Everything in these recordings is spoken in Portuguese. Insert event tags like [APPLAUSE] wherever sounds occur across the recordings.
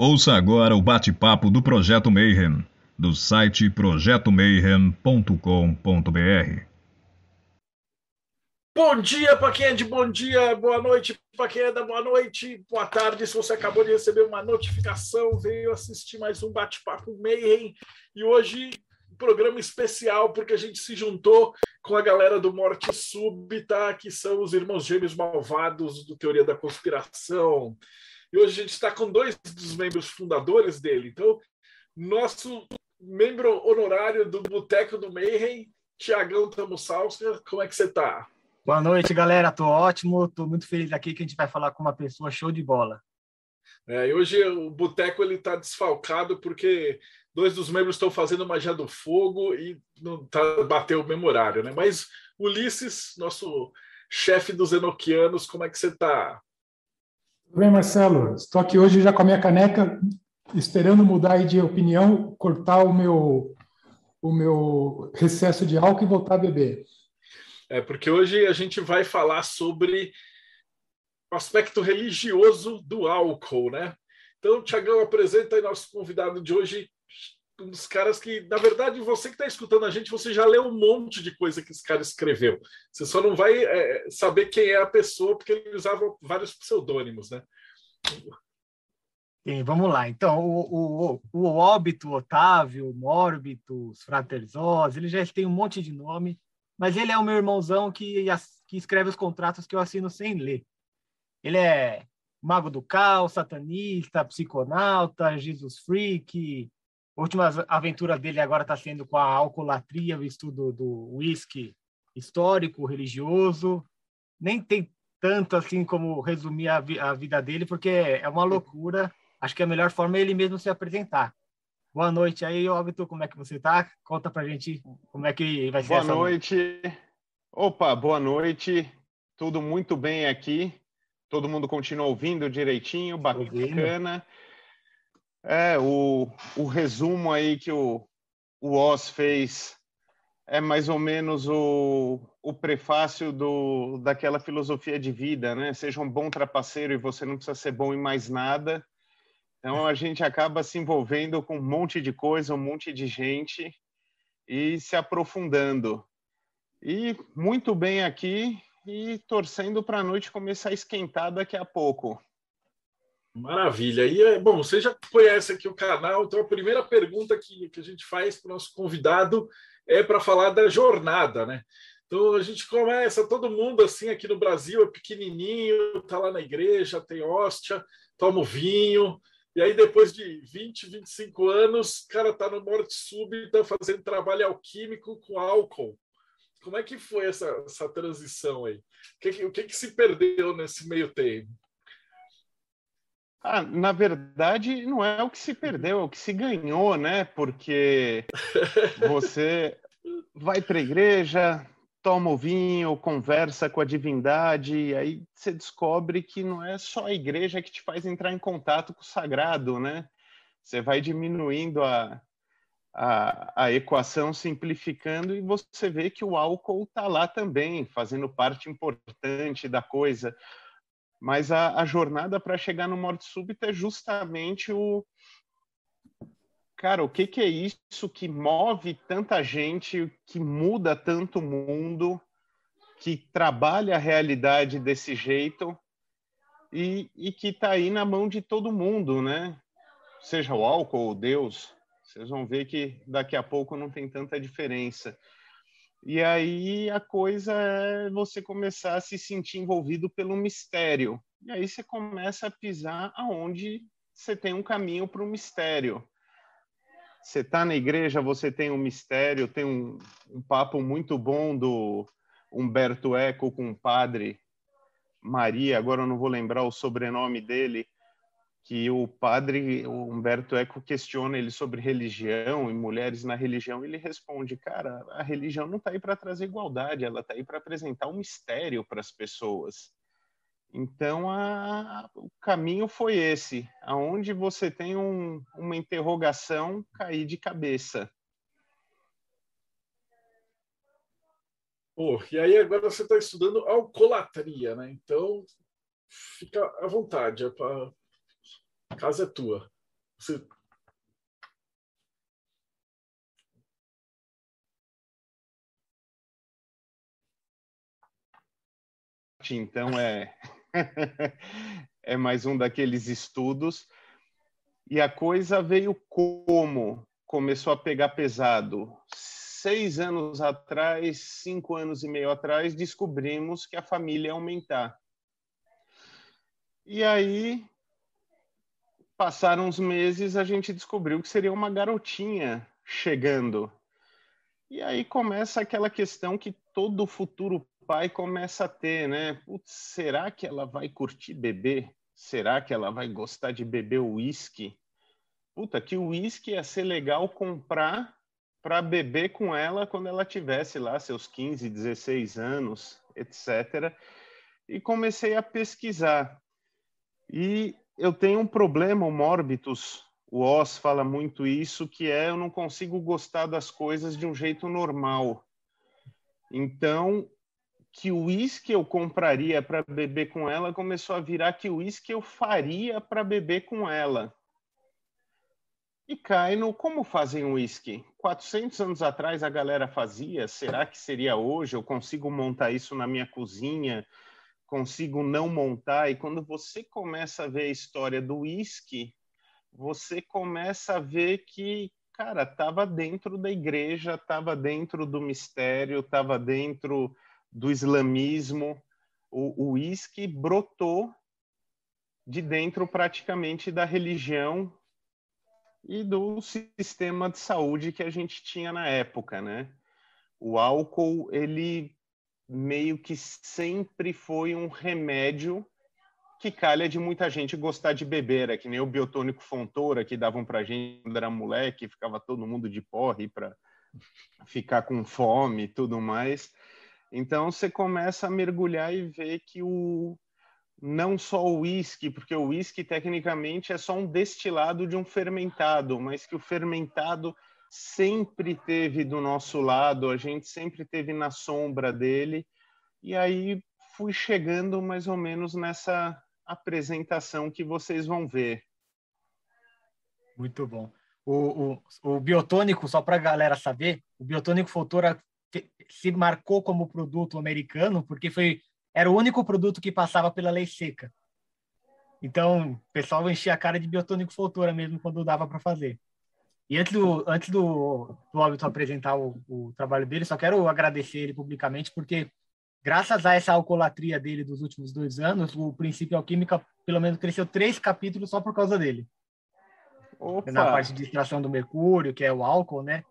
Ouça agora o bate-papo do Projeto Mayhem, do site projetomayhem.com.br. Bom dia para quem é de bom dia, boa noite para quem é da boa noite, boa tarde. Se você acabou de receber uma notificação, veio assistir mais um bate-papo Mayhem e hoje programa especial porque a gente se juntou com a galera do Morte Súbita, que são os irmãos gêmeos malvados do Teoria da Conspiração. E hoje a gente está com dois dos membros fundadores dele. Então, nosso membro honorário do Boteco do Mayhem, Tiagão Tamussalska, como é que você está? Boa noite, galera. Tô ótimo. Tô muito feliz aqui que a gente vai falar com uma pessoa show de bola. É, e hoje o Boteco ele está desfalcado porque dois dos membros estão fazendo magia do fogo e não tá bateu o mesmo horário, né? Mas Ulisses, nosso chefe dos Enoquianos, como é que você está? Tudo bem, Marcelo? Estou aqui hoje já com a minha caneca, esperando mudar de opinião, cortar o meu, o meu recesso de álcool e voltar a beber. É, porque hoje a gente vai falar sobre o aspecto religioso do álcool, né? Então, Tiagão, apresenta aí nosso convidado de hoje, dos caras que, na verdade, você que está escutando a gente, você já leu um monte de coisa que esse cara escreveu. Você só não vai é, saber quem é a pessoa, porque ele usava vários pseudônimos, né? Sim, vamos lá. Então, o, o, o óbito, Otávio, Mórbitos, Fraterzós, ele já tem um monte de nome, mas ele é o meu irmãozão que, que escreve os contratos que eu assino sem ler. Ele é mago do caos, satanista, psiconauta, Jesus freak, a última aventura dele agora está sendo com a alcoolatria, o estudo do whisky histórico, religioso. Nem tem tanto assim como resumir a, vi a, vida dele, porque é uma loucura. Acho que a melhor forma é ele mesmo se apresentar. Boa noite aí, Óbito, como é que você está? Conta pra gente como é que vai ser Boa essa noite. Noite. Opa, boa noite. Tudo muito bem aqui. Todo mundo continua ouvindo direitinho, bacana. É, o, o resumo aí que o, o Oz fez é mais ou menos o, o prefácio do, daquela filosofia de vida, né? Seja um bom trapaceiro e você não precisa ser bom em mais nada. Então a gente acaba se envolvendo com um monte de coisa, um monte de gente e se aprofundando. E muito bem aqui e torcendo para a noite começar a esquentar daqui a pouco. Maravilha. E, é, bom, você já conhece aqui o canal, então a primeira pergunta que, que a gente faz para o nosso convidado é para falar da jornada, né? Então a gente começa, todo mundo assim aqui no Brasil é pequenininho, tá lá na igreja, tem hóstia, toma o vinho, e aí depois de 20, 25 anos, o cara tá no morte súbita fazendo trabalho alquímico com álcool. Como é que foi essa, essa transição aí? O que, o que, que se perdeu nesse meio tempo? Ah, na verdade, não é o que se perdeu, é o que se ganhou, né? Porque [LAUGHS] você vai para a igreja, toma o vinho, conversa com a divindade, e aí você descobre que não é só a igreja que te faz entrar em contato com o sagrado, né? Você vai diminuindo a, a, a equação, simplificando, e você vê que o álcool está lá também, fazendo parte importante da coisa mas a, a jornada para chegar no morte súbita é justamente o. Cara, o que, que é isso que move tanta gente, que muda tanto mundo, que trabalha a realidade desse jeito e, e que está aí na mão de todo mundo, né? Seja o álcool ou Deus, vocês vão ver que daqui a pouco não tem tanta diferença. E aí a coisa é você começar a se sentir envolvido pelo mistério. E aí você começa a pisar aonde você tem um caminho para o mistério. Você está na igreja, você tem um mistério, tem um, um papo muito bom do Humberto Eco com o padre Maria, agora eu não vou lembrar o sobrenome dele, que o padre Humberto Eco questiona ele sobre religião e mulheres na religião, ele responde, cara, a religião não está aí para trazer igualdade, ela está aí para apresentar um mistério para as pessoas. Então, a, o caminho foi esse, aonde você tem um, uma interrogação cair de cabeça. E aí agora você está estudando alcolatria, né? Então, fica à vontade, é pra... A casa é tua. Você... Então é [LAUGHS] é mais um daqueles estudos e a coisa veio como começou a pegar pesado seis anos atrás, cinco anos e meio atrás, descobrimos que a família ia aumentar. E aí, passaram uns meses, a gente descobriu que seria uma garotinha chegando. E aí começa aquela questão que todo futuro pai começa a ter, né? Putz, será que ela vai curtir beber? Será que ela vai gostar de beber uísque? Puta, que uísque ia ser legal comprar para beber com ela quando ela tivesse lá seus 15, 16 anos, etc. E comecei a pesquisar. E eu tenho um problema, o Morbitus, o Oz fala muito isso, que é eu não consigo gostar das coisas de um jeito normal. Então, que o uísque eu compraria para beber com ela começou a virar que o uísque eu faria para beber com ela e cai no como fazem uísque. 400 anos atrás a galera fazia, será que seria hoje? Eu consigo montar isso na minha cozinha? Consigo não montar? E quando você começa a ver a história do uísque, você começa a ver que, cara, estava dentro da igreja, estava dentro do mistério, estava dentro do islamismo. O uísque brotou de dentro praticamente da religião e do sistema de saúde que a gente tinha na época, né? O álcool, ele meio que sempre foi um remédio que calha de muita gente gostar de beber, é que nem o biotônico Fontoura que davam pra gente quando era moleque, ficava todo mundo de porre para ficar com fome e tudo mais. Então você começa a mergulhar e ver que o, não só o uísque, porque o uísque tecnicamente é só um destilado de um fermentado, mas que o fermentado sempre teve do nosso lado, a gente sempre teve na sombra dele. E aí fui chegando mais ou menos nessa apresentação que vocês vão ver. Muito bom. O, o, o biotônico, só para a galera saber, o biotônico Futura se marcou como produto americano porque foi era o único produto que passava pela lei seca. Então, o pessoal enchia a cara de biotônico Foltora mesmo quando dava para fazer. E antes do, antes do, do Alberto apresentar o, o, trabalho dele, só quero agradecer ele publicamente, porque graças a essa alcoolatria dele dos últimos dois anos, o Princípio Alquímica pelo menos cresceu três capítulos só por causa dele. Opa. Na parte de extração do mercúrio, que é o álcool, né?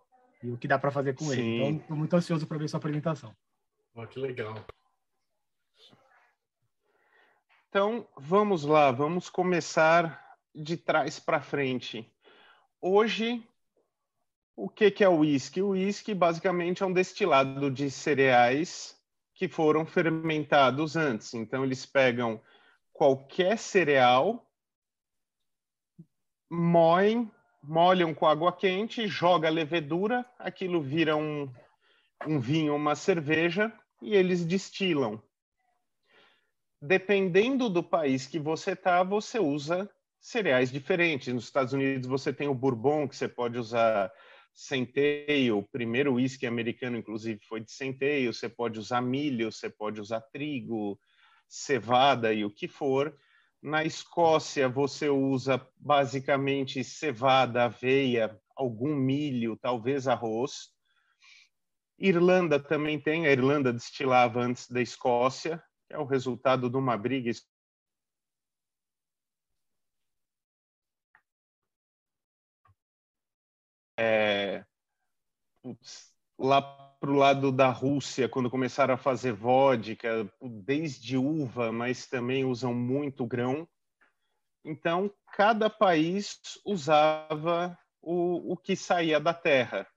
E o que dá para fazer com Sim. ele. Então, estou muito ansioso para ver sua apresentação. Oh, que legal. Então, vamos lá, vamos começar de trás para frente. Hoje, o que, que é o uísque? O uísque basicamente é um destilado de cereais que foram fermentados antes. Então, eles pegam qualquer cereal, moem, molham com água quente, joga levedura, aquilo vira um, um vinho, uma cerveja, e eles destilam dependendo do país que você está, você usa cereais diferentes. Nos Estados Unidos você tem o bourbon, que você pode usar centeio, o primeiro whisky americano, inclusive, foi de centeio. Você pode usar milho, você pode usar trigo, cevada e o que for. Na Escócia, você usa basicamente cevada, aveia, algum milho, talvez arroz. Irlanda também tem, a Irlanda destilava antes da Escócia, que é o resultado de uma briga é, lá para o lado da Rússia, quando começaram a fazer vodka, desde uva, mas também usam muito grão. Então, cada país usava o, o que saía da terra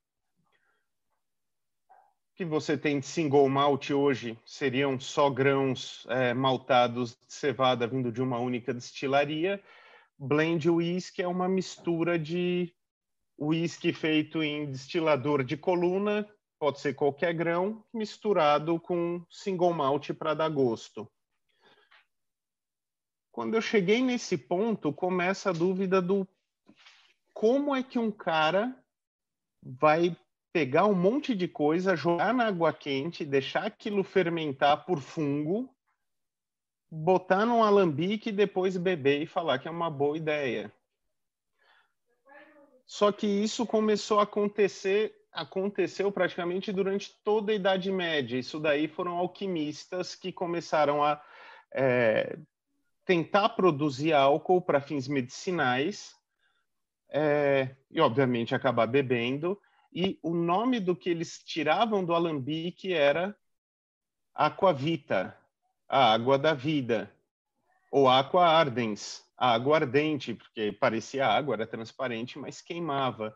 que você tem de single malt hoje seriam só grãos é, maltados de cevada vindo de uma única destilaria. Blend whisky é uma mistura de whisky feito em destilador de coluna, pode ser qualquer grão, misturado com single malt para dar gosto. Quando eu cheguei nesse ponto, começa a dúvida do como é que um cara vai pegar um monte de coisa, jogar na água quente, deixar aquilo fermentar por fungo, botar num alambique e depois beber e falar que é uma boa ideia. Só que isso começou a acontecer, aconteceu praticamente durante toda a Idade Média. Isso daí foram alquimistas que começaram a é, tentar produzir álcool para fins medicinais é, e, obviamente, acabar bebendo. E o nome do que eles tiravam do alambique era aquavita, a água da vida, ou aqua ardens, a água ardente, porque parecia água, era transparente, mas queimava.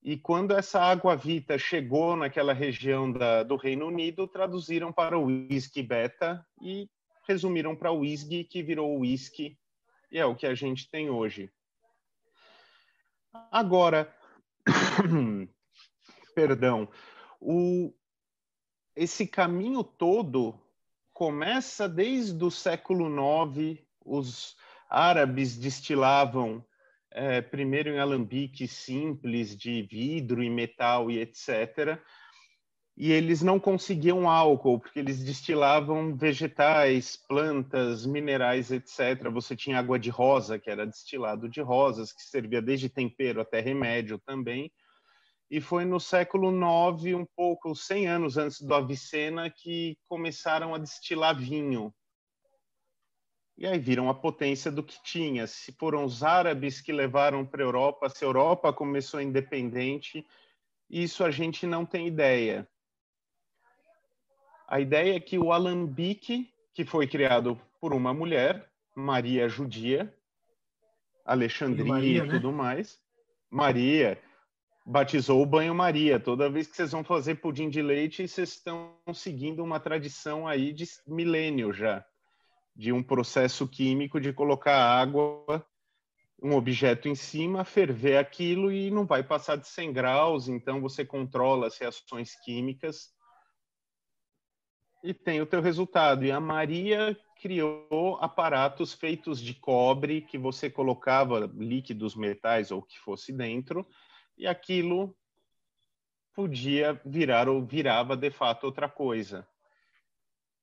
E quando essa água vita chegou naquela região da, do Reino Unido, traduziram para o whisky beta e resumiram para o whisky, que virou whisky, e é o que a gente tem hoje. Agora, [COUGHS] perdão, o, esse caminho todo começa desde o século IX. Os árabes destilavam é, primeiro em alambiques simples de vidro e metal e etc. E eles não conseguiam álcool, porque eles destilavam vegetais, plantas, minerais, etc. Você tinha água de rosa, que era destilado de rosas, que servia desde tempero até remédio também e foi no século IX, um pouco, 100 anos antes do Avicena, que começaram a destilar vinho. E aí viram a potência do que tinha. Se foram os árabes que levaram para a Europa, se a Europa começou independente, isso a gente não tem ideia. A ideia é que o alambique, que foi criado por uma mulher, Maria Judia, Alexandria e, Maria, e tudo né? mais, Maria, batizou o banho-maria. Toda vez que vocês vão fazer pudim de leite, vocês estão seguindo uma tradição aí de milênio já, de um processo químico de colocar água, um objeto em cima, ferver aquilo e não vai passar de 100 graus, então você controla as reações químicas e tem o teu resultado. E a Maria criou aparatos feitos de cobre que você colocava líquidos metais ou que fosse dentro e aquilo podia virar ou virava de fato outra coisa.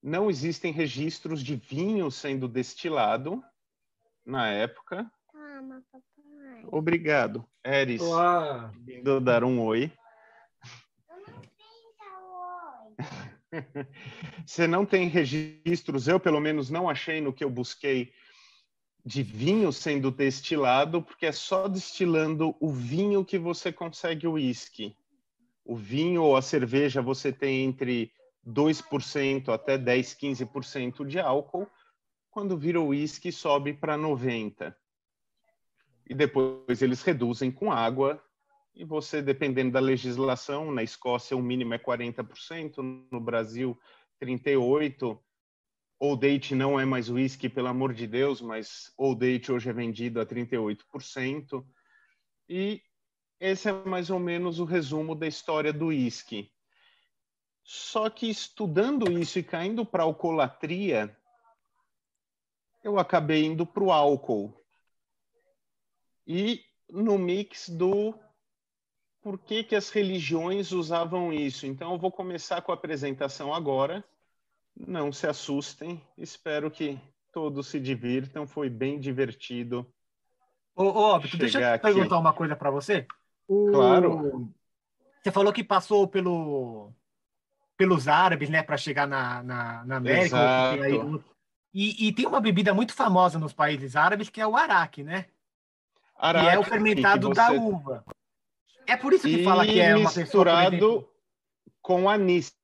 Não existem registros de vinho sendo destilado na época. Toma, papai. Obrigado, Eris. Olá. Vindo dar um oi. [LAUGHS] Você não tem registros, eu pelo menos não achei no que eu busquei de vinho sendo destilado, porque é só destilando o vinho que você consegue o uísque. O vinho ou a cerveja você tem entre 2% até 10, 15% de álcool. Quando vira o uísque, sobe para 90%. E depois eles reduzem com água. E você, dependendo da legislação, na Escócia o mínimo é 40%, no Brasil 38%. Old Date não é mais whisky, pelo amor de Deus, mas Old Date hoje é vendido a 38%. E esse é mais ou menos o resumo da história do whisky. Só que estudando isso e caindo para a alcoolatria, eu acabei indo para o álcool. E no mix do por que, que as religiões usavam isso. Então, eu vou começar com a apresentação agora não se assustem. Espero que todos se divirtam. Foi bem divertido. Ô, ô deixa eu aqui. perguntar uma coisa para você. O... Claro. Você falou que passou pelo pelos árabes, né, para chegar na, na, na América. E, e, tem uma bebida muito famosa nos países árabes que é o araque, né? Araque, que é o fermentado você... da uva. É por isso que e fala que é uma misturado com anis.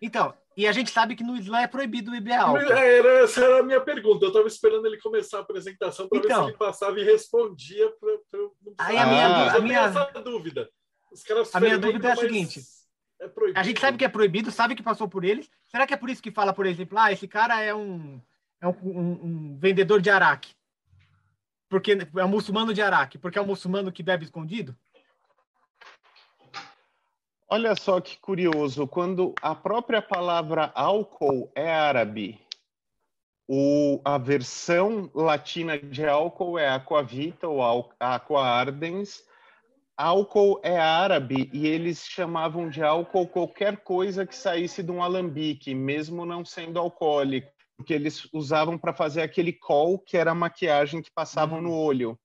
Então, e a gente sabe que no Islã é proibido beber álcool. Era, essa era a minha pergunta. Eu estava esperando ele começar a apresentação para então, ver se então. ele passava e respondia. Pra, pra, aí a minha, ah, a minha dúvida. a minha dúvida é a seguinte. É a gente sabe que é proibido, sabe que passou por eles. Será que é por isso que fala, por exemplo, ah, esse cara é um, é um, um, um vendedor de araque? Porque é um muçulmano de araque, porque é um muçulmano que bebe escondido? Olha só que curioso, quando a própria palavra álcool é árabe O, a versão latina de álcool é aquavita ou aqua ardens. Álcool é árabe e eles chamavam de álcool qualquer coisa que saísse de um alambique, mesmo não sendo alcoólico, porque eles usavam para fazer aquele col, que era a maquiagem que passavam no olho,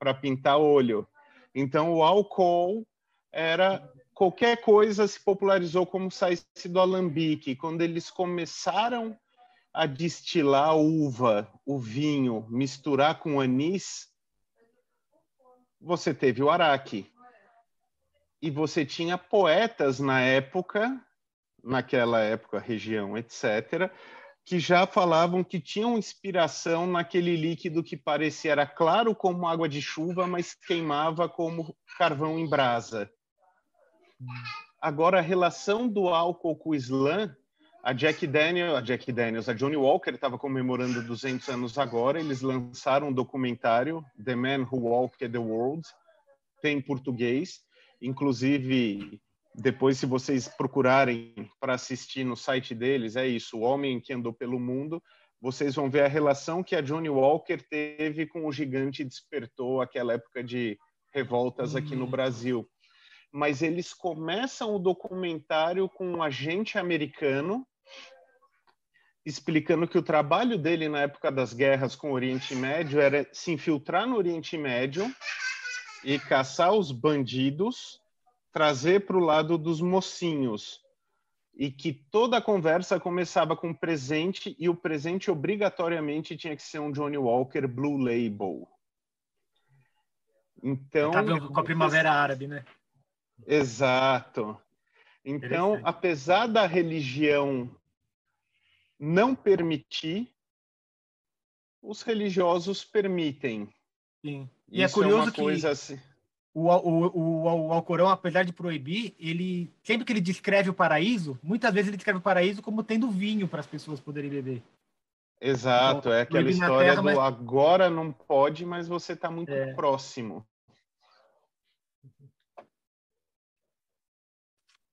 para pintar olho. Então, o álcool era qualquer coisa se popularizou como saísse do alambique. Quando eles começaram a destilar a uva, o vinho, misturar com anis, você teve o araque. E você tinha poetas na época, naquela época, região, etc., que já falavam que tinham inspiração naquele líquido que parecia era claro como água de chuva, mas queimava como carvão em brasa. Agora, a relação do álcool com o Islã a Jack Daniels, a Jack Daniels, a Johnny Walker estava comemorando 200 anos agora. Eles lançaram um documentário, The Man Who Walked the World, tem em português. Inclusive, depois, se vocês procurarem para assistir no site deles, é isso, o homem que andou pelo mundo. Vocês vão ver a relação que a Johnny Walker teve com o gigante despertou aquela época de revoltas aqui no hum. Brasil. Mas eles começam o documentário com um agente americano explicando que o trabalho dele na época das guerras com o Oriente Médio era se infiltrar no Oriente Médio e caçar os bandidos, trazer para o lado dos mocinhos. E que toda a conversa começava com presente e o presente obrigatoriamente tinha que ser um Johnny Walker Blue Label. Então, com a primavera árabe, né? Exato. Então, apesar da religião não permitir, os religiosos permitem. Sim. E é Isso é curioso é que assim... o, o, o, o Alcorão, apesar de proibir, ele sempre que ele descreve o paraíso, muitas vezes ele descreve o paraíso como tendo vinho para as pessoas poderem beber. Exato, então, é aquela história terra, do mas... agora não pode, mas você está muito é. próximo.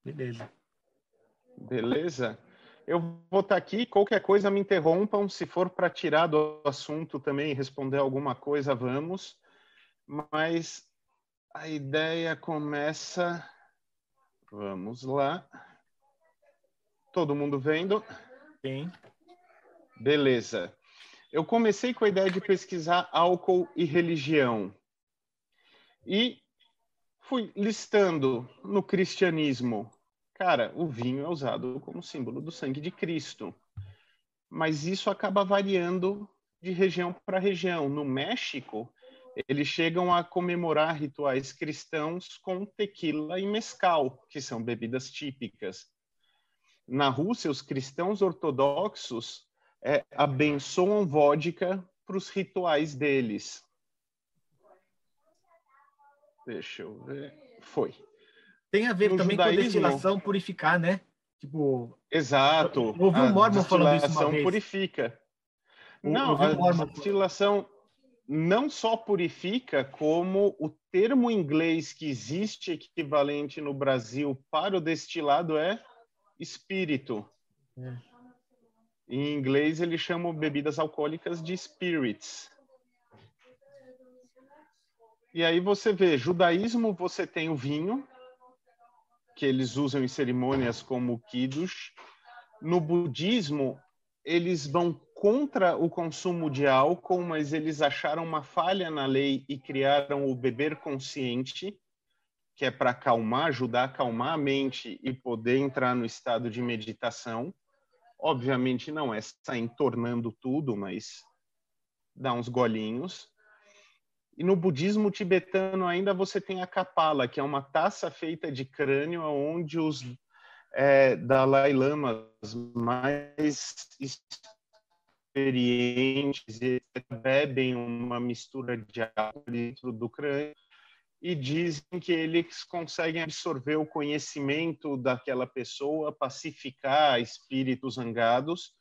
Beleza. Beleza? Eu vou estar aqui, qualquer coisa me interrompam. Se for para tirar do assunto também, responder alguma coisa, vamos. Mas a ideia começa. Vamos lá. Todo mundo vendo? Sim. Beleza. Eu comecei com a ideia de pesquisar álcool e religião. E fui listando no cristianismo Cara, o vinho é usado como símbolo do sangue de Cristo. Mas isso acaba variando de região para região. No México, eles chegam a comemorar rituais cristãos com tequila e mescal, que são bebidas típicas. Na Rússia, os cristãos ortodoxos é, abençoam vodka para os rituais deles. Deixa eu ver. Foi. Tem a ver no também judaísmo, com a destilação purificar, né? Tipo. Exato. Ouvi um Mormon falando isso uma vez. purifica. Não, a destilação não só purifica, como o termo inglês que existe equivalente no Brasil para o destilado é espírito. É. Em inglês, eles chamam bebidas alcoólicas de spirits. E aí você vê, judaísmo você tem o vinho, que eles usam em cerimônias como o Kiddush. No budismo, eles vão contra o consumo de álcool, mas eles acharam uma falha na lei e criaram o beber consciente, que é para acalmar, ajudar a acalmar a mente e poder entrar no estado de meditação. Obviamente não é sair tornando tudo, mas dá uns golinhos. E no budismo tibetano ainda você tem a kapala, que é uma taça feita de crânio, onde os é, Dalai Lamas mais experientes bebem uma mistura de água dentro do crânio e dizem que eles conseguem absorver o conhecimento daquela pessoa, pacificar espíritos zangados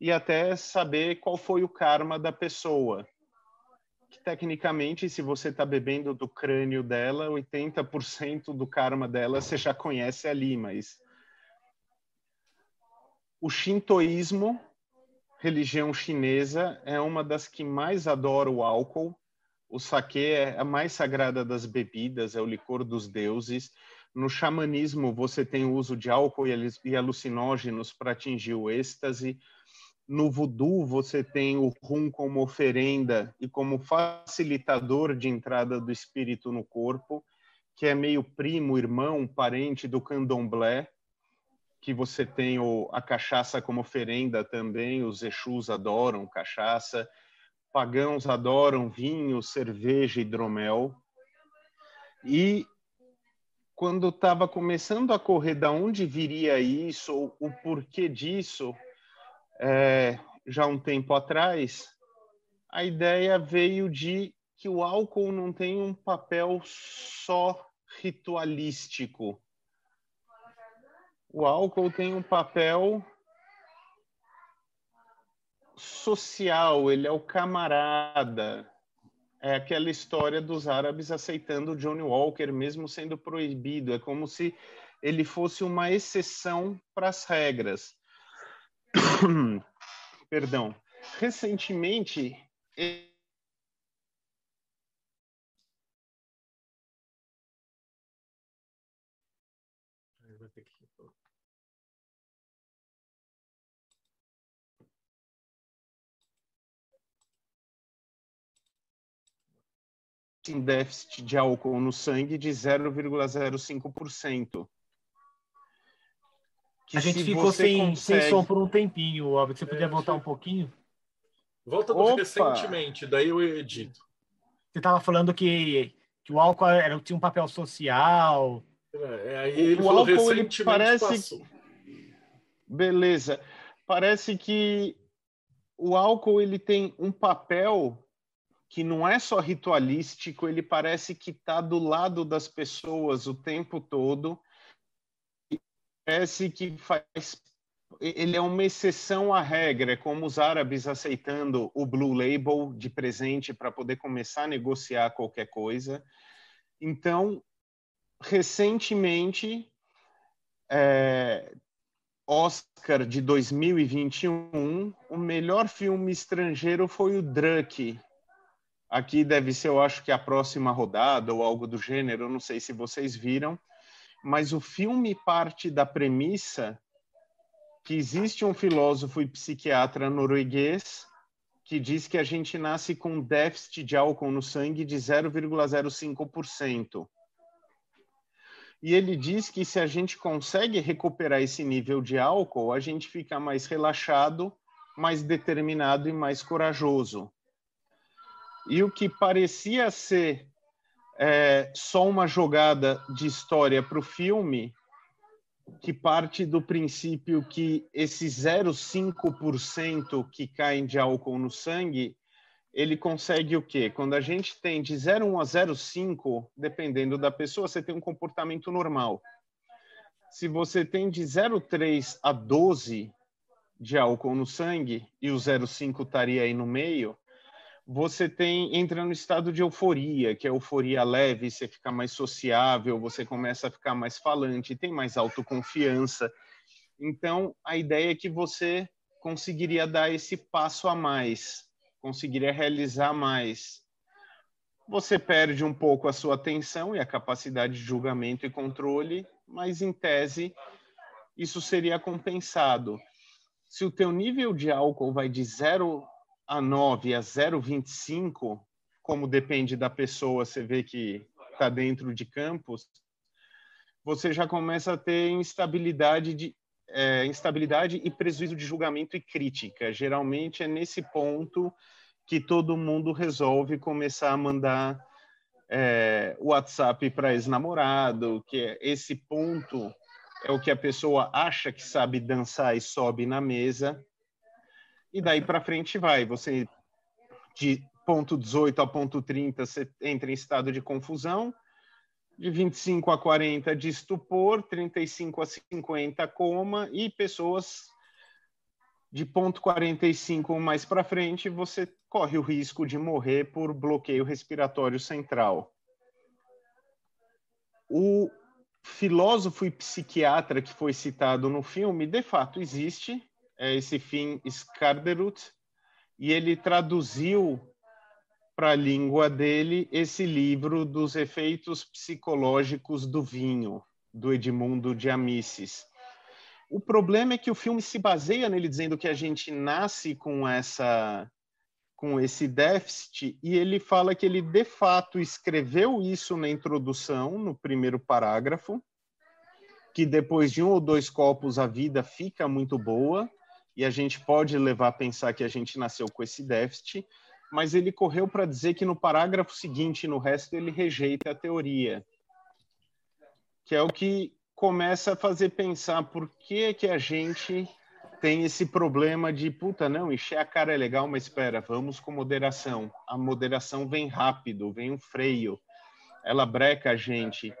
e até saber qual foi o karma da pessoa. Que tecnicamente, se você está bebendo do crânio dela, 80% do karma dela você já conhece ali, mas o shintoísmo religião chinesa é uma das que mais adora o álcool. O saquê é a mais sagrada das bebidas, é o licor dos deuses. No xamanismo, você tem o uso de álcool e alucinógenos para atingir o êxtase. No voodoo, você tem o rum como oferenda e como facilitador de entrada do espírito no corpo, que é meio primo, irmão, parente do candomblé, que você tem o, a cachaça como oferenda também, os Exus adoram cachaça, pagãos adoram vinho, cerveja, hidromel. E quando estava começando a correr da onde viria isso, o porquê disso, é, já um tempo atrás, a ideia veio de que o álcool não tem um papel só ritualístico. O álcool tem um papel social, ele é o camarada. É aquela história dos árabes aceitando Johnny Walker, mesmo sendo proibido. É como se ele fosse uma exceção para as regras. [COUGHS] Perdão. Recentemente, em déficit de álcool no sangue de 0,05%. A gente ficou sem, consegue... sem som por um tempinho, Óbvio. Você podia é, voltar um pouquinho? Volta do recentemente, daí eu edito. Você estava falando que, que o álcool era, tinha um papel social. É, aí ele o falou álcool, recentemente ele parece... Passou. Beleza. Parece que o álcool ele tem um papel que não é só ritualístico, ele parece que está do lado das pessoas o tempo todo. Parece que faz. Ele é uma exceção à regra, é como os árabes aceitando o Blue Label de presente para poder começar a negociar qualquer coisa. Então, recentemente, é, Oscar de 2021, o melhor filme estrangeiro foi o Druck, Aqui deve ser, eu acho que a próxima rodada ou algo do gênero, eu não sei se vocês viram, mas o filme parte da premissa que existe um filósofo e psiquiatra norueguês que diz que a gente nasce com déficit de álcool no sangue de 0,05%. E ele diz que se a gente consegue recuperar esse nível de álcool, a gente fica mais relaxado, mais determinado e mais corajoso. E o que parecia ser é, só uma jogada de história para o filme, que parte do princípio que esse 0,5% que caem de álcool no sangue, ele consegue o quê? Quando a gente tem de 0,1 a 0,5, dependendo da pessoa, você tem um comportamento normal. Se você tem de 0,3 a 12 de álcool no sangue, e o 0,5 estaria aí no meio, você tem entra no estado de euforia, que é euforia leve, você fica mais sociável, você começa a ficar mais falante, tem mais autoconfiança. Então, a ideia é que você conseguiria dar esse passo a mais, conseguiria realizar mais. Você perde um pouco a sua atenção e a capacidade de julgamento e controle, mas em tese isso seria compensado. Se o teu nível de álcool vai de zero a 9 a 0,25, como depende da pessoa, você vê que está dentro de campos, você já começa a ter instabilidade, de, é, instabilidade e prejuízo de julgamento e crítica. Geralmente é nesse ponto que todo mundo resolve começar a mandar é, WhatsApp para ex-namorado, que é esse ponto é o que a pessoa acha que sabe dançar e sobe na mesa, e daí para frente vai. Você, de ponto 18 a ponto 30, você entra em estado de confusão, de 25 a 40 de estupor, 35 a 50 coma, e pessoas de ponto 45 mais para frente, você corre o risco de morrer por bloqueio respiratório central. O filósofo e psiquiatra que foi citado no filme, de fato existe, esse Finn Skarderud, e ele traduziu para a língua dele esse livro dos efeitos psicológicos do vinho, do Edmundo de Amicis. O problema é que o filme se baseia nele dizendo que a gente nasce com essa com esse déficit e ele fala que ele de fato escreveu isso na introdução, no primeiro parágrafo, que depois de um ou dois copos a vida fica muito boa e a gente pode levar a pensar que a gente nasceu com esse déficit, mas ele correu para dizer que no parágrafo seguinte, no resto, ele rejeita a teoria, que é o que começa a fazer pensar por que que a gente tem esse problema de puta, não, encher a cara é legal, mas espera, vamos com moderação. A moderação vem rápido, vem um freio, ela breca a gente.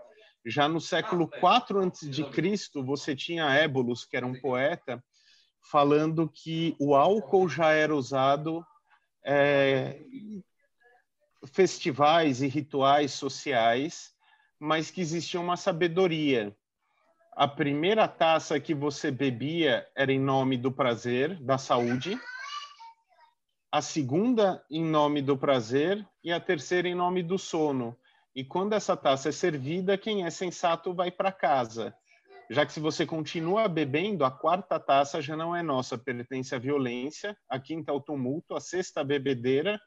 Já no século IV Cristo, você tinha Ébolos, que era um poeta, falando que o álcool já era usado é, festivais e rituais sociais, mas que existia uma sabedoria a primeira taça que você bebia era em nome do prazer, da saúde, a segunda em nome do prazer e a terceira em nome do sono. E quando essa taça é servida, quem é sensato vai para casa. Já que se você continua bebendo, a quarta taça já não é nossa, pertence à violência, a quinta ao tumulto, a sexta à bebedeira,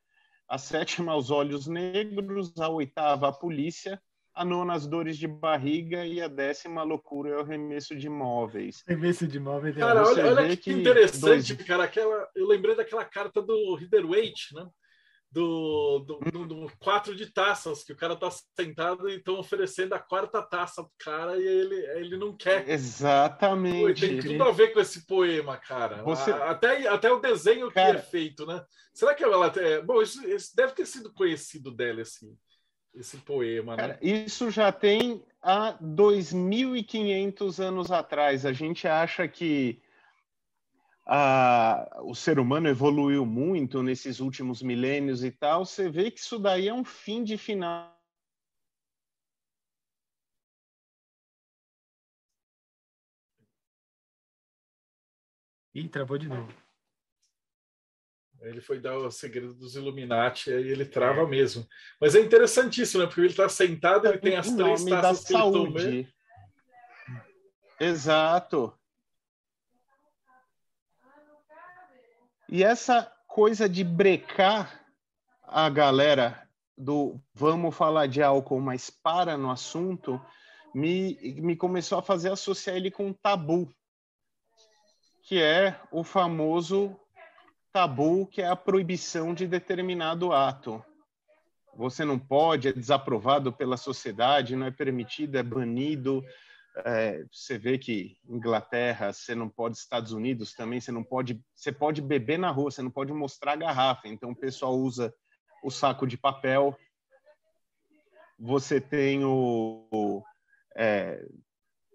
a sétima aos olhos negros, a oitava à polícia, a nona as dores de barriga e a décima a loucura é o remesso de móveis. Remesso de móveis. É cara, olha, olha que, interessante, dois... cara. Aquela, eu lembrei daquela carta do Riderweight, né? Do, do, do, do, quatro de taças, que o cara tá sentado e estão oferecendo a quarta taça pro cara e ele, ele não quer. Exatamente. Pô, tem tudo a ver com esse poema, cara. Você... Até, até o desenho cara... que é feito, né? Será que ela. É... Bom, isso, isso deve ter sido conhecido dela, assim esse poema, né? isso já tem há 2.500 anos atrás. A gente acha que a, o ser humano evoluiu muito nesses últimos milênios e tal. Você vê que isso daí é um fim de final. Ih, travou de novo. Ele foi dar o segredo dos Illuminati, aí ele trava é. mesmo. Mas é interessantíssimo, né? Porque ele está sentado, ele tem as três taças que saúde. ele toma. Exato. E essa coisa de brecar a galera do vamos falar de álcool, mas para no assunto, me, me começou a fazer associar ele com tabu, que é o famoso tabu que é a proibição de determinado ato. Você não pode, é desaprovado pela sociedade, não é permitido, é banido. É, você vê que Inglaterra, você não pode, Estados Unidos também, você não pode, você pode beber na rua, você não pode mostrar a garrafa. Então o pessoal usa o saco de papel. Você tem o, é,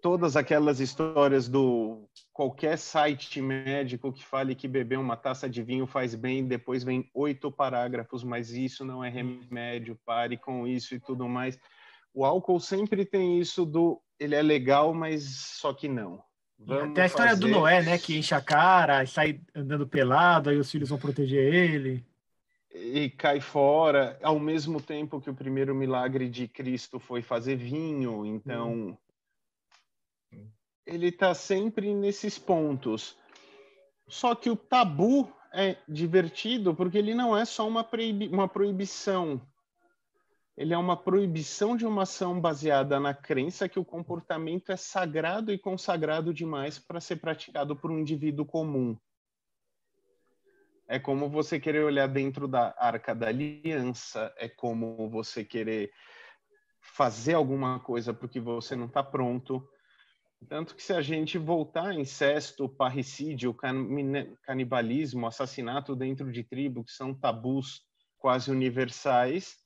todas aquelas histórias do qualquer site médico que fale que beber uma taça de vinho faz bem, depois vem oito parágrafos, mas isso não é remédio, pare com isso e tudo mais. O álcool sempre tem isso do ele é legal, mas só que não. Vamos Até a história fazer... do Noé, né? Que enche a cara, sai andando pelado, aí os filhos vão proteger ele. E cai fora, ao mesmo tempo que o primeiro milagre de Cristo foi fazer vinho, então hum ele está sempre nesses pontos. Só que o tabu é divertido porque ele não é só uma, proibi uma proibição. Ele é uma proibição de uma ação baseada na crença que o comportamento é sagrado e consagrado demais para ser praticado por um indivíduo comum. É como você querer olhar dentro da arca da aliança, é como você querer fazer alguma coisa porque você não está pronto, tanto que se a gente voltar a incesto, parricídio, canibalismo, assassinato dentro de tribo, que são tabus quase universais,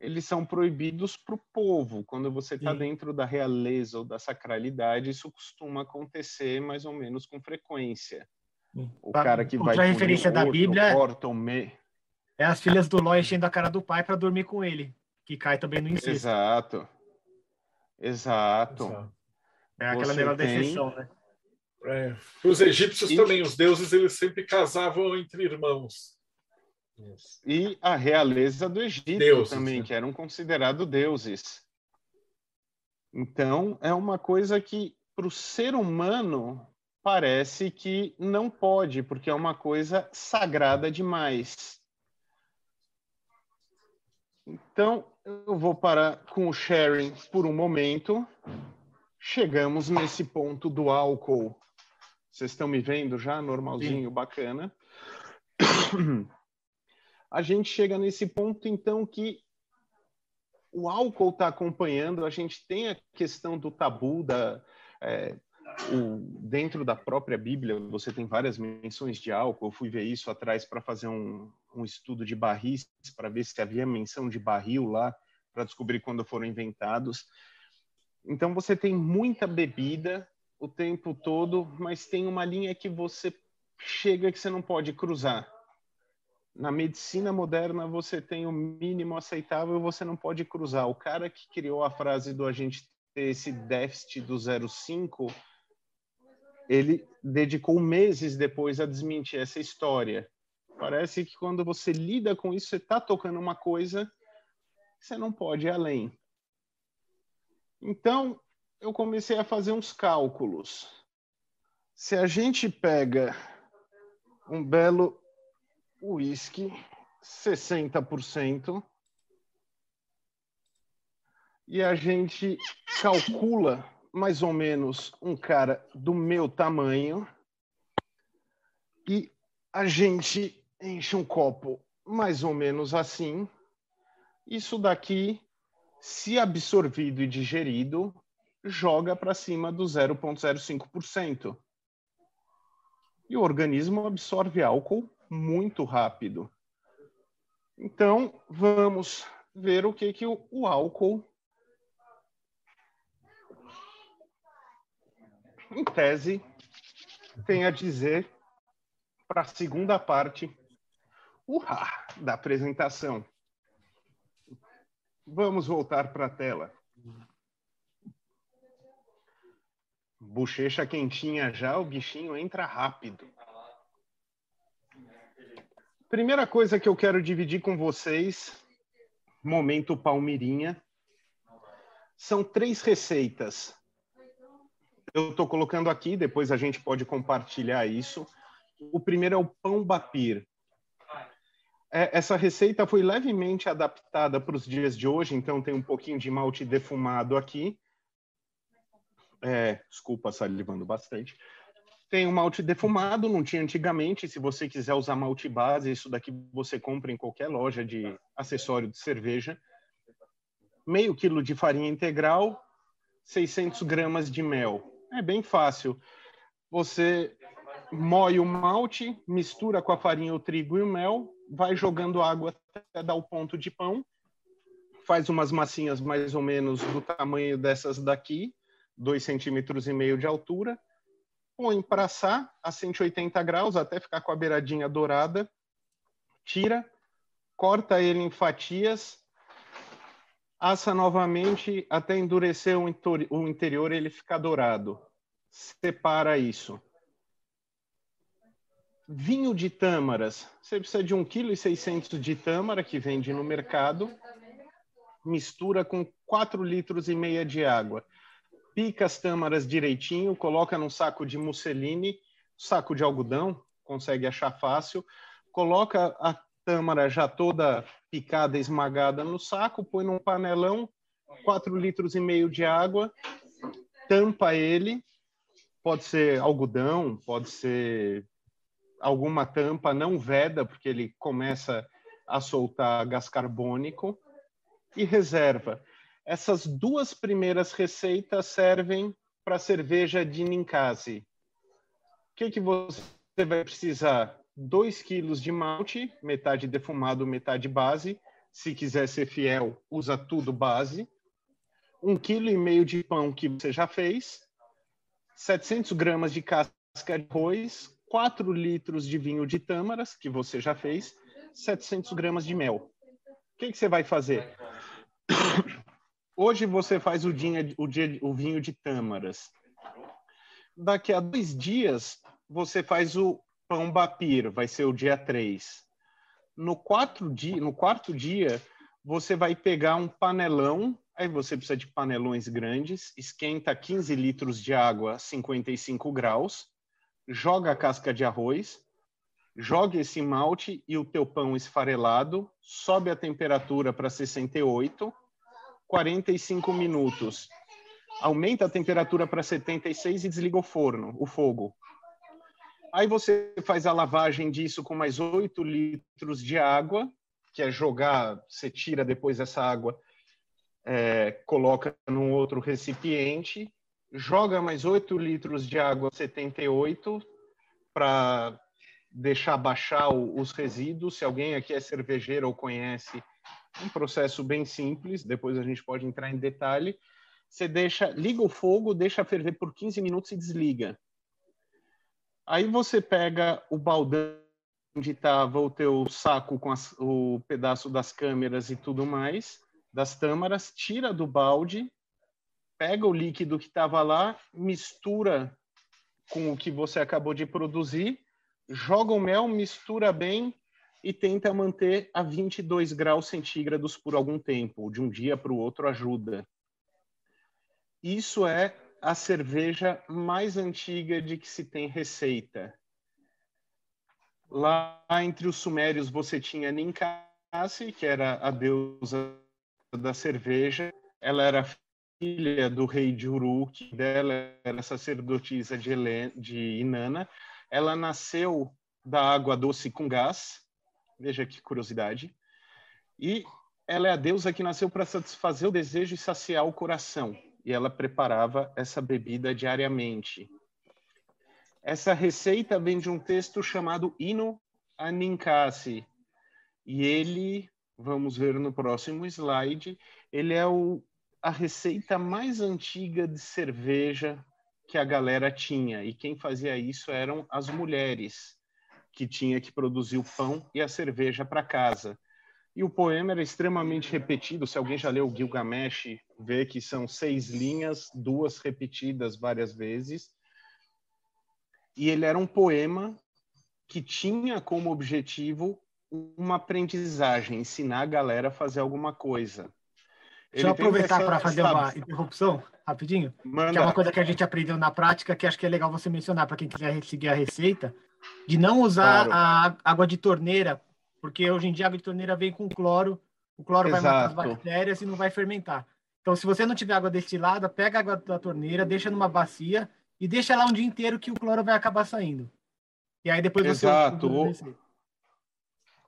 eles são proibidos para o povo. Quando você está dentro da realeza ou da sacralidade, isso costuma acontecer mais ou menos com frequência. Sim. O cara que Outra vai referência da outro, Bíblia corta me... é as filhas do Ló enchendo a cara do pai para dormir com ele, que cai também no incesto. Exato. Exato. É aquela melhor tem... definição, né? É. Os egípcios E- também, os deuses, eles sempre casavam entre irmãos. E a realeza do Egito Deuses, também, né? que eram considerados deuses. Então, é uma coisa que, para o ser humano, parece que não pode, porque é uma coisa sagrada demais. Então, eu vou parar com o sharing por um momento. Chegamos nesse ponto do álcool. Vocês estão me vendo já? Normalzinho, bacana. A gente chega nesse ponto, então, que o álcool está acompanhando, a gente tem a questão do tabu da. é, o- dentro da própria Bíblia, você tem várias menções de álcool. Eu fui ver isso atrás para fazer um, um estudo de barris, para ver se havia menção de barril lá, para descobrir quando foram inventados. Então, você tem muita bebida o tempo todo, mas tem uma linha que você chega que você não pode cruzar. Na medicina moderna, você tem o mínimo aceitável você não pode cruzar. O cara que criou a frase do a gente ter esse déficit do 0,5, ele dedicou meses depois a desmentir essa história. Parece que quando você lida com isso, você está tocando uma coisa que você não pode ir além. Então, eu comecei a fazer uns cálculos. Se a gente pega um belo whisky, 60%, e a gente calcula mais ou menos um cara do meu tamanho, e a gente enche um copo mais ou menos assim, isso daqui, se absorvido e digerido, joga para cima do 0,05%. E o organismo absorve álcool muito rápido. Então, vamos ver o que, que o, o álcool, em tese, tem a dizer para a segunda parte urra, da apresentação. Vamos voltar para a tela. Bochecha quentinha já, o bichinho entra rápido. Primeira coisa que eu quero dividir com vocês, momento Palmirinha, são três receitas. Eu estou colocando aqui, depois a gente pode compartilhar isso. O primeiro é o pão bapir. É, essa receita foi levemente adaptada para os dias de hoje, então tem um pouquinho de malte defumado aqui. É, desculpa, salivando bastante. Tem um malte defumado, não tinha antigamente. Se você quiser usar malte base, isso daqui você compra em qualquer loja de acessório de cerveja. Meio quilo de farinha integral, 600 gramas de mel. É bem fácil. Você moe o malte, mistura com a farinha, o trigo e o mel, vai jogando água até dar o ponto de pão, faz umas massinhas mais ou menos do tamanho dessas daqui, dois centímetros e meio de altura, põe para assar a 180 graus até ficar com a beiradinha dourada, tira, corta ele em fatias, assa novamente até endurecer o interior e ele ficar dourado. Separa isso. Vinho de tâmaras. Você precisa de 1,6 kg de tâmara que vende no mercado. Mistura com 4 litros e meia de água. Pica as tâmaras direitinho, coloca num saco de musseline, saco de algodão, consegue achar fácil. Coloca a tâmara já toda picada, esmagada no saco, põe num panelão, 4 litros e meio de água, tampa ele, pode ser algodão, pode ser alguma tampa, não veda, porque ele começa a soltar gás carbônico, e reserva. Essas duas primeiras receitas servem para cerveja de Ninkasi. O que, que você vai precisar? 2 quilos de malte, metade defumado, metade base. Se quiser ser fiel, usa tudo base. Um quilo e meio de pão que você já fez. 700 gramas de casca de arroz. 4 litros de vinho de tâmaras, que você já fez. 700 gramas de mel. O que, que você vai fazer? Hoje você faz o, o, dia, o vinho de tâmaras. daqui a dois dias, você faz o pão bapir, vai ser o dia 3. No, no quarto dia, você vai pegar um panelão, aí você precisa de panelões grandes, esquenta 15 litros de água a 55 graus, joga a casca de arroz, joga esse malte e o teu pão esfarelado, sobe a temperatura para 68, 45 minutos. Aumenta a temperatura para 76 e desliga o forno, o fogo. Aí você faz a lavagem disso com mais 8 litros de água, que é jogar, você tira depois essa água, é, coloca num outro recipiente, joga mais 8 litros de água 78 para deixar baixar o, os resíduos. Se alguém aqui é cervejeiro ou conhece, um processo bem simples, depois a gente pode entrar em detalhe. Você deixa, liga o fogo, deixa ferver por 15 minutos e desliga. Aí você pega o baldão onde estava o teu saco com as, o pedaço das câmeras e tudo mais, das tâmaras, tira do balde, pega o líquido que estava lá, mistura com o que você acabou de produzir joga o mel, mistura bem e tenta manter a 22 graus centígrados por algum tempo. De um dia para o outro ajuda. Isso é a cerveja mais antiga de que se tem receita. Lá entre os sumérios você tinha Ninkasi, que era a deusa da cerveja. Ela era filha do rei de Uruk, dela era sacerdotisa de, Helena, de Inanna ela nasceu da água doce com gás. Veja que curiosidade. E ela é a deusa que nasceu para satisfazer o desejo e saciar o coração. E ela preparava essa bebida diariamente. Essa receita vem de um texto chamado Hino Aninkasi. E ele, vamos ver no próximo slide, ele é o, a receita mais antiga de cerveja que a galera tinha. E quem fazia isso eram as mulheres, que tinha que produzir o pão e a cerveja para casa. E o poema era extremamente repetido. Se alguém já leu o Gilgamesh, vê que são seis linhas, duas repetidas várias vezes. E ele era um poema que tinha como objetivo uma aprendizagem, ensinar a galera a fazer alguma coisa. Deixa eu aproveitar para fazer uma interrupção rapidinho, Manda. que é uma coisa que a gente aprendeu na prática, que acho que é legal você mencionar para quem quiser seguir a receita, de não usar claro. a água de torneira, porque hoje em dia a água de torneira vem com cloro, o cloro Exato. vai matar as bactérias e não vai fermentar. Então, se você não tiver água destilada, pega a água da torneira, deixa numa bacia e deixa lá um dia inteiro que o cloro vai acabar saindo. E aí depois você... Exato.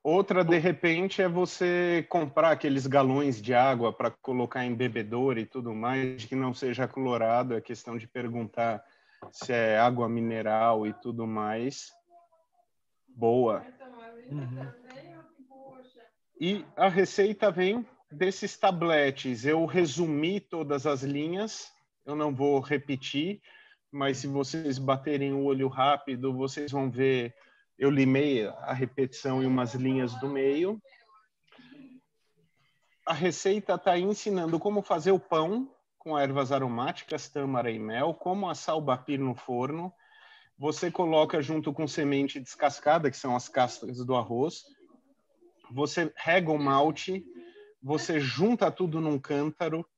Outra, de repente, é você comprar aqueles galões de água para colocar em bebedouro e tudo mais, que não seja clorado. É questão de perguntar se é água mineral e tudo mais. Boa. Uhum. E a receita vem desses tabletes. Eu resumi todas as linhas, eu não vou repetir, mas se vocês baterem o olho rápido, vocês vão ver eu limei a repetição em umas linhas do meio. A receita está ensinando como fazer o pão com ervas aromáticas, tâmara e mel, como assar o bapir no forno. Você coloca junto com semente descascada, que são as cascas do arroz. Você rega o malte, você junta tudo num cântaro,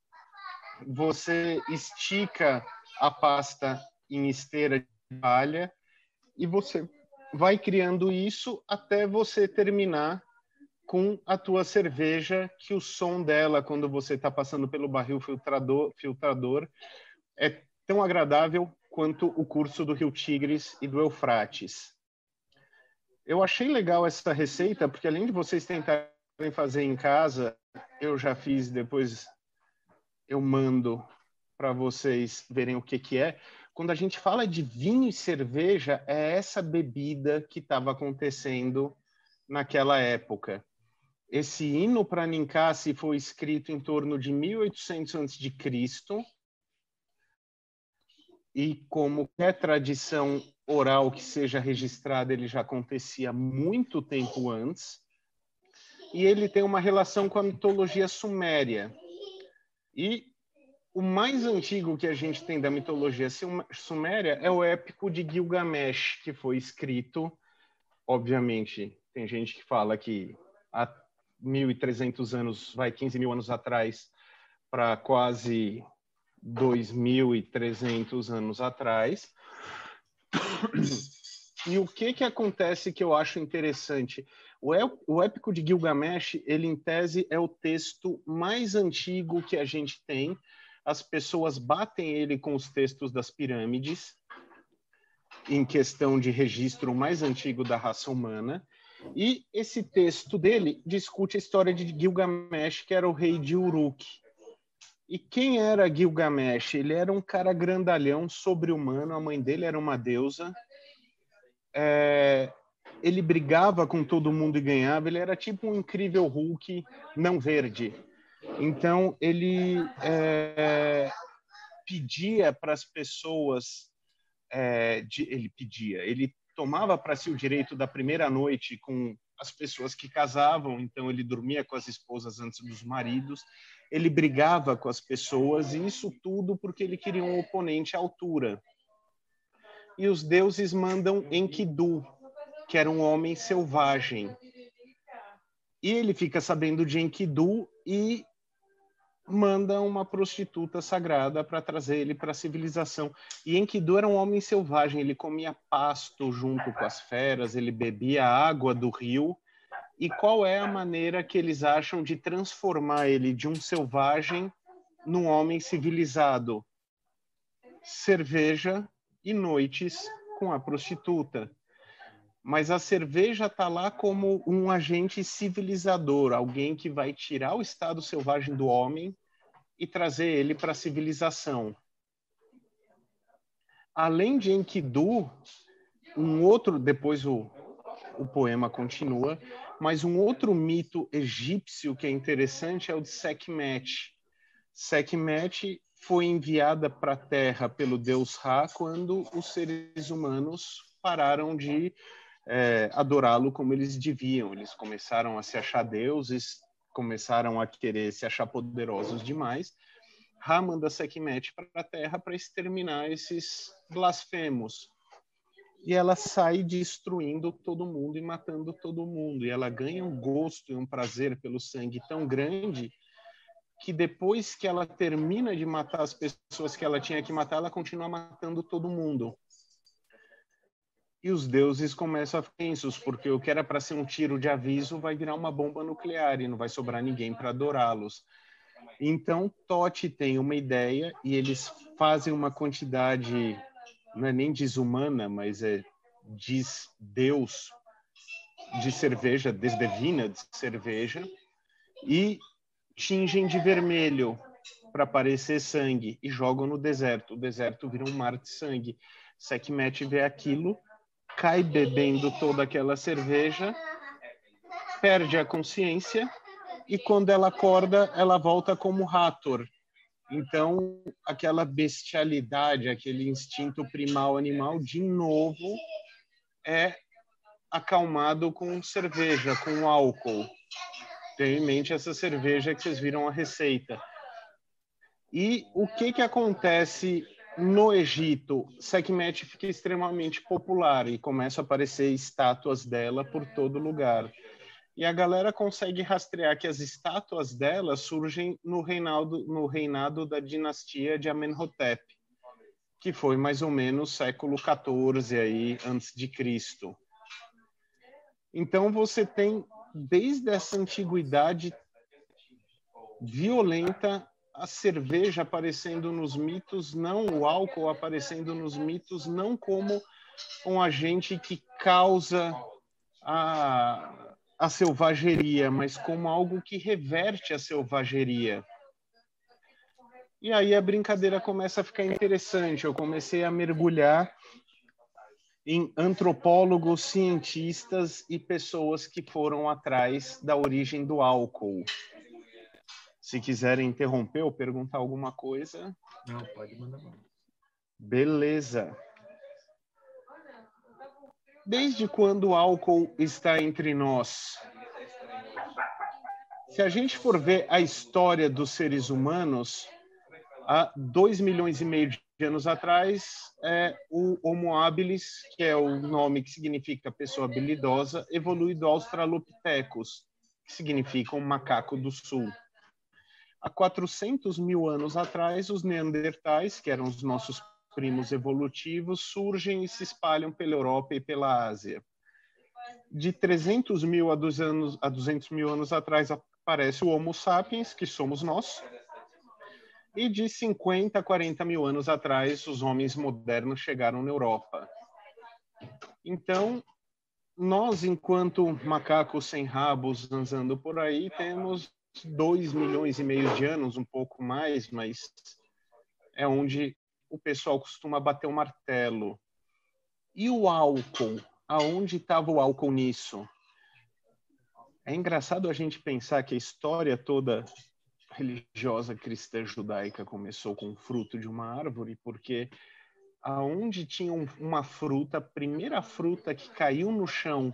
você estica a pasta em esteira de palha. E você vai criando isso até você terminar com a tua cerveja, que o som dela, quando você está passando pelo barril filtrador, filtrador, é tão agradável quanto o curso do Rio Tigres e do Eufrates. Eu achei legal essa receita, porque além de vocês tentarem fazer em casa, eu já fiz, depois eu mando para vocês verem o que, que é quando a gente fala de vinho e cerveja, é essa bebida que estava acontecendo naquela época. Esse hino para Ninkasi foi escrito em torno de 1800 a.C. E como é tradição oral que seja registrada, ele já acontecia muito tempo antes. E ele tem uma relação com a mitologia suméria. E o mais antigo que a gente tem da mitologia suméria é o épico de Gilgamesh, que foi escrito, obviamente, tem gente que fala que há 1.300 anos, vai 15 mil anos atrás, para quase 2.300 anos atrás. [COUGHS] E o que que acontece que eu acho interessante? O, o épico de Gilgamesh, ele em tese é o texto mais antigo que a gente tem. As pessoas batem ele com os textos das pirâmides, em questão de registro mais antigo da raça humana. E esse texto dele discute a história de Gilgamesh, que era o rei de Uruk. E quem era Gilgamesh? Ele era um cara grandalhão, sobre-humano, a mãe dele era uma deusa. É, ele brigava com todo mundo e ganhava, ele era tipo um incrível Hulk não verde. Então, ele é, pedia para as pessoas, é, de, ele pedia, ele tomava para si o direito da primeira noite com as pessoas que casavam, então ele dormia com as esposas antes dos maridos, ele brigava com as pessoas, e isso tudo porque ele queria um oponente à altura. E os deuses mandam Enkidu, que era um homem selvagem. E ele fica sabendo de Enkidu e manda uma prostituta sagrada para trazer ele para a civilização. E Enkidu era um homem selvagem, ele comia pasto junto com as feras, ele bebia água do rio. E qual é a maneira que eles acham de transformar ele de um selvagem num homem civilizado? Cerveja e noites com a prostituta. Mas a cerveja está lá como um agente civilizador, alguém que vai tirar o estado selvagem do homem e trazer ele para a civilização. Além de Enkidu, um outro, depois o, o poema continua, mas um outro mito egípcio que é interessante é o de Sekhmet. Sekhmet foi enviada para a Terra pelo deus Ra quando os seres humanos pararam de é, adorá-lo como eles deviam. Eles começaram a se achar deuses, começaram a querer se achar poderosos demais. Ra manda Sekhmet para a Terra para exterminar esses blasfemos. E ela sai destruindo todo mundo e matando todo mundo. E ela ganha um gosto e um prazer pelo sangue tão grande que depois que ela termina de matar as pessoas que ela tinha que matar, ela continua matando todo mundo. E os deuses começam a ficar tensos, porque o que era para ser um tiro de aviso vai virar uma bomba nuclear e não vai sobrar ninguém para adorá-los. Então, Totti tem uma ideia e eles fazem uma quantidade, não é nem desumana, mas é diz Deus de cerveja, desdevina de cerveja, e tingem de vermelho para parecer sangue e jogam no deserto. O deserto vira um mar de sangue. Sekhmet vê aquilo, cai bebendo toda aquela cerveja, perde a consciência e quando ela acorda, ela volta como Hathor. Então, aquela bestialidade, aquele instinto primal animal, de novo, é acalmado com cerveja, com álcool. Tenha em mente essa cerveja que vocês viram a receita. E o que, que acontece no Egito? Sekhmet fica extremamente popular e começam a aparecer estátuas dela por todo lugar. E a galera consegue rastrear que as estátuas dela surgem no reinado, no reinado da dinastia de Amenhotep, que foi mais ou menos século 14 aí antes de Cristo. Então você tem desde essa antiguidade violenta, a cerveja aparecendo nos mitos, não o álcool aparecendo nos mitos, não como um agente que causa a, a selvageria, mas como algo que reverte a selvageria. E aí a brincadeira começa a ficar interessante. Eu comecei a mergulhar em antropólogos, cientistas e pessoas que foram atrás da origem do álcool. Se quiserem interromper ou perguntar alguma coisa. Não, pode mandar. Beleza. Desde quando o álcool está entre nós? Se a gente for ver a história dos seres humanos, Há dois milhões e meio de anos atrás, é, o Homo habilis, que é o nome que significa pessoa habilidosa, evolui do Australopithecus, que significa um macaco do sul. Há 400 mil anos atrás, os neandertais, que eram os nossos primos evolutivos, surgem e se espalham pela Europa e pela Ásia. De 300 mil a 200 mil anos atrás, aparece o Homo sapiens, que somos nós, e de 50 a 40 mil anos atrás, os homens modernos chegaram na Europa. Então, nós, enquanto macacos sem rabos andando por aí, temos 2 milhões e meio de anos, um pouco mais, mas é onde o pessoal costuma bater o martelo. E o álcool? Aonde estava o álcool nisso? É engraçado a gente pensar que a história toda religiosa cristã judaica começou com o fruto de uma árvore, porque aonde tinha uma fruta, a primeira fruta que caiu no chão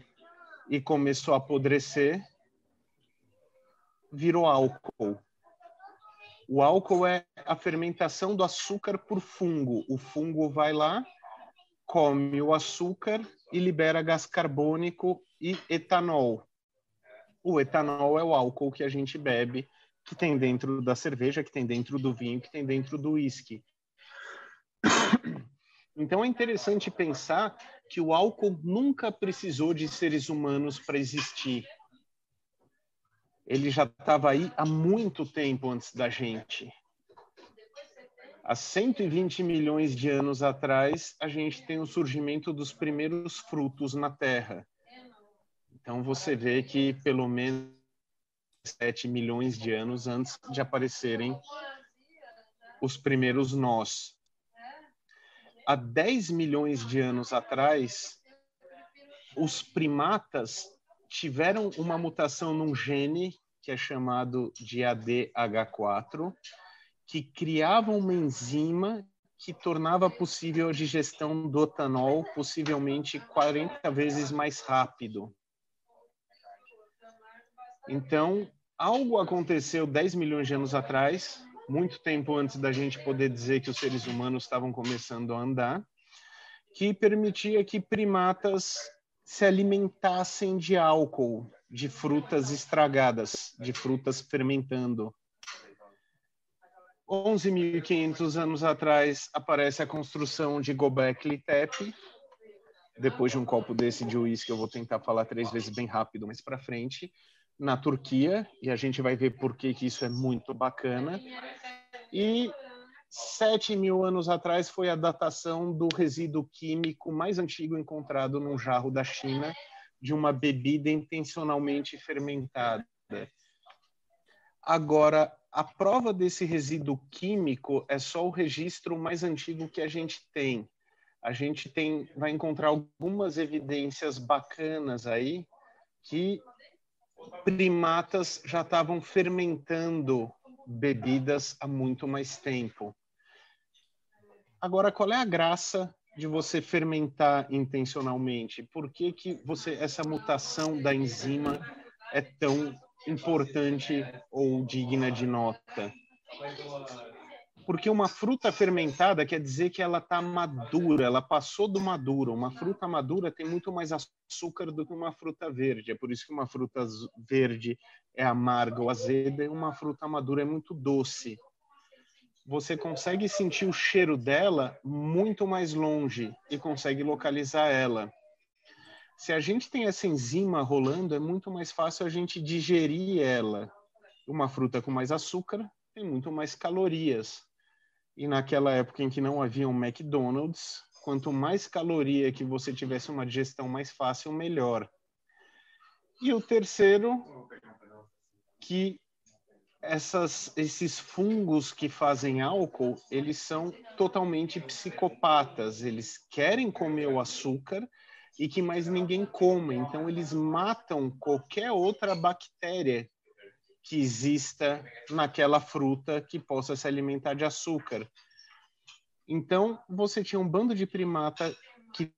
e começou a apodrecer, virou álcool. O álcool é a fermentação do açúcar por fungo. O fungo vai lá, come o açúcar e libera gás carbônico e etanol. O etanol é o álcool que a gente bebe que tem dentro da cerveja, que tem dentro do vinho, que tem dentro do uísque. Então é interessante pensar que o álcool nunca precisou de seres humanos para existir. Ele já estava aí há muito tempo antes da gente. Há 120 milhões de anos atrás, a gente tem o surgimento dos primeiros frutos na Terra. Então você vê que pelo menos 7 milhões de anos antes de aparecerem os primeiros nós. Há 10 milhões de anos atrás, os primatas tiveram uma mutação num gene que é chamado de ADH4, que criava uma enzima que tornava possível a digestão do etanol, possivelmente 40 vezes mais rápido. Então, algo aconteceu 10 milhões de anos atrás, muito tempo antes da gente poder dizer que os seres humanos estavam começando a andar, que permitia que primatas se alimentassem de álcool, de frutas estragadas, de frutas fermentando. 11.500 anos atrás aparece a construção de Gobekli Tepe. Depois de um copo desse de uísque, eu vou tentar falar três vezes bem rápido, mas para frente na Turquia, e a gente vai ver por que, que isso é muito bacana. E sete mil anos atrás foi a datação do resíduo químico mais antigo encontrado num jarro da China de uma bebida intencionalmente fermentada. Agora, a prova desse resíduo químico é só o registro mais antigo que a gente tem. A gente tem, vai encontrar algumas evidências bacanas aí que primatas já estavam fermentando bebidas há muito mais tempo. Agora, qual é a graça de você fermentar intencionalmente? Por que, que você essa mutação da enzima é tão importante ou digna de nota? Porque uma fruta fermentada quer dizer que ela está madura, ela passou do maduro. Uma fruta madura tem muito mais açúcar do que uma fruta verde. É por isso que uma fruta verde é amarga ou azeda e uma fruta madura é muito doce. Você consegue sentir o cheiro dela muito mais longe e consegue localizar ela. Se a gente tem essa enzima rolando, é muito mais fácil a gente digerir ela. Uma fruta com mais açúcar tem muito mais calorias. E naquela época em que não havia um McDonald's, quanto mais caloria que você tivesse uma digestão mais fácil, melhor. E o terceiro, que essas, esses fungos que fazem álcool, eles são totalmente psicopatas. Eles querem comer o açúcar e que mais ninguém coma. Então, eles matam qualquer outra bactéria que exista naquela fruta que possa se alimentar de açúcar. Então, você tinha um bando de primata que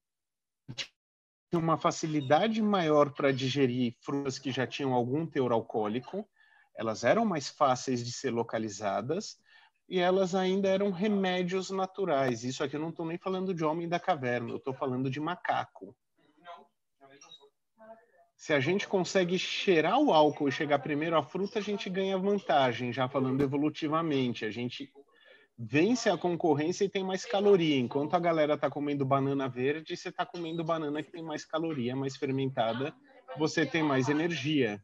tinha uma facilidade maior para digerir frutas que já tinham algum teor alcoólico, elas eram mais fáceis de ser localizadas e elas ainda eram remédios naturais. Isso aqui eu não estou nem falando de homem da caverna, eu estou falando de macaco. Se a gente consegue cheirar o álcool e chegar primeiro à fruta, a gente ganha vantagem, já falando evolutivamente. A gente vence a concorrência e tem mais caloria. Enquanto a galera está comendo banana verde, você está comendo banana que tem mais caloria, mais fermentada, você tem mais energia.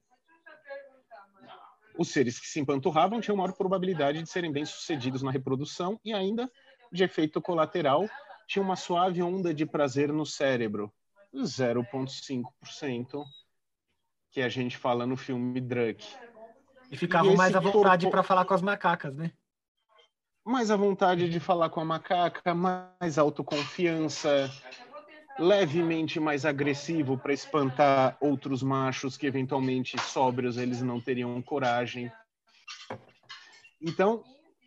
Os seres que se empanturravam tinham maior probabilidade de serem bem-sucedidos na reprodução e ainda, de efeito colateral, tinha uma suave onda de prazer no cérebro, 0,5%, que a gente fala no filme Druk. E ficavam e mais à vontade corpo... para falar com as macacas, né? Mais à vontade de falar com a macaca, mais autoconfiança, levemente mais agressivo para espantar outros machos que eventualmente sóbrios eles não teriam coragem. Então,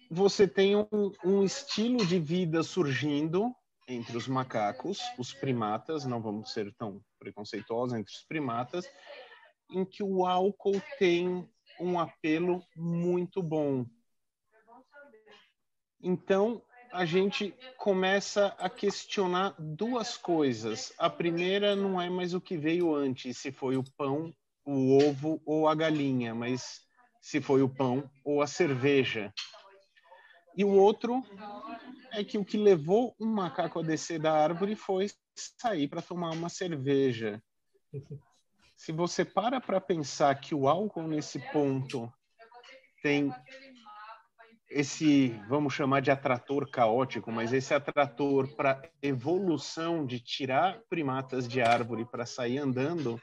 você tem um, um, estilo de vida surgindo entre os macacos, os primatas, não vamos ser tão preconceituosos entre os primatas, em que o álcool tem um apelo muito bom. Então, a gente começa a questionar duas coisas. A primeira não é mais o que veio antes, se foi o pão, o ovo ou a galinha, mas se foi o pão ou a cerveja. E o outro é que o que levou um macaco a descer da árvore foi sair para tomar uma cerveja. Se você para para pensar que o álcool nesse ponto tem esse, vamos chamar de atrator caótico, mas esse atrator para evolução de tirar primatas de árvore para sair andando,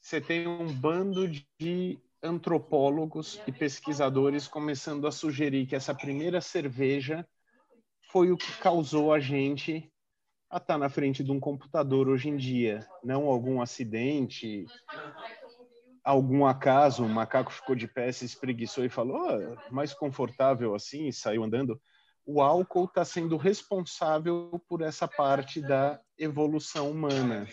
você tem um bando de antropólogos e pesquisadores começando a sugerir que essa primeira cerveja foi o que causou a gente a estar tá na frente de um computador hoje em dia, não algum acidente, algum acaso, o macaco ficou de pé, se espreguiçou e falou, oh, mais confortável assim, e saiu andando. O álcool está sendo responsável por essa parte da evolução humana.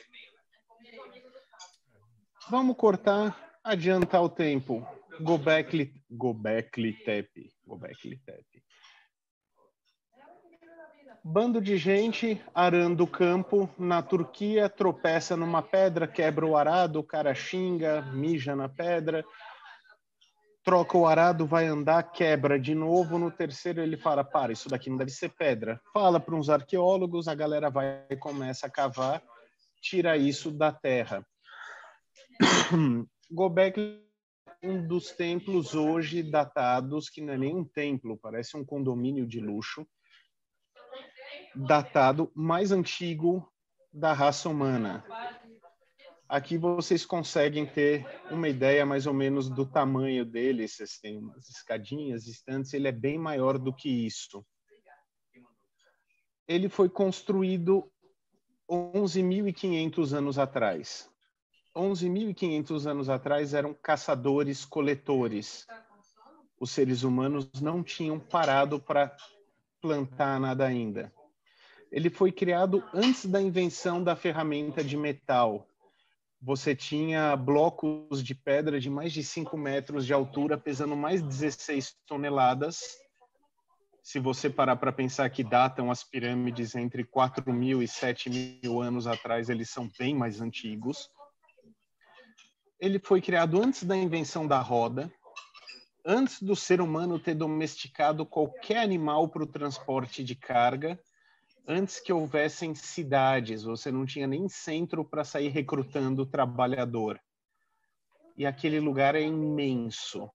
Vamos cortar, adiantar o tempo. Gobekli, Tepe. Gobekli Tepe. Bando de gente arando o campo na Turquia, tropeça numa pedra, quebra o arado, o cara xinga, mija na pedra, troca o arado, vai andar, quebra de novo. No terceiro ele fala: para, isso daqui não deve ser pedra. Fala para uns arqueólogos, a galera vai e começa a cavar, tira isso da terra. [CLEARS THROAT] Gobekli um dos templos hoje datados, que não é nem um templo, parece um condomínio de luxo, datado mais antigo da raça humana. Aqui vocês conseguem ter uma ideia mais ou menos do tamanho dele. Vocês têm umas escadinhas estantes, ele é bem maior do que isso. Ele foi construído 11.500 anos atrás. 11.500 anos atrás eram caçadores-coletores. Os seres humanos não tinham parado para plantar nada ainda ele foi criado antes da invenção da ferramenta de metal. Você tinha blocos de pedra de mais de 5 metros de altura, pesando mais de 16 toneladas. Se você parar para pensar que datam as pirâmides entre 4 mil e 7 mil anos atrás, eles são bem mais antigos. Ele foi criado antes da invenção da roda, antes do ser humano ter domesticado qualquer animal para o transporte de carga antes que houvessem cidades, você não tinha nem centro para sair recrutando trabalhador. E aquele lugar é imenso,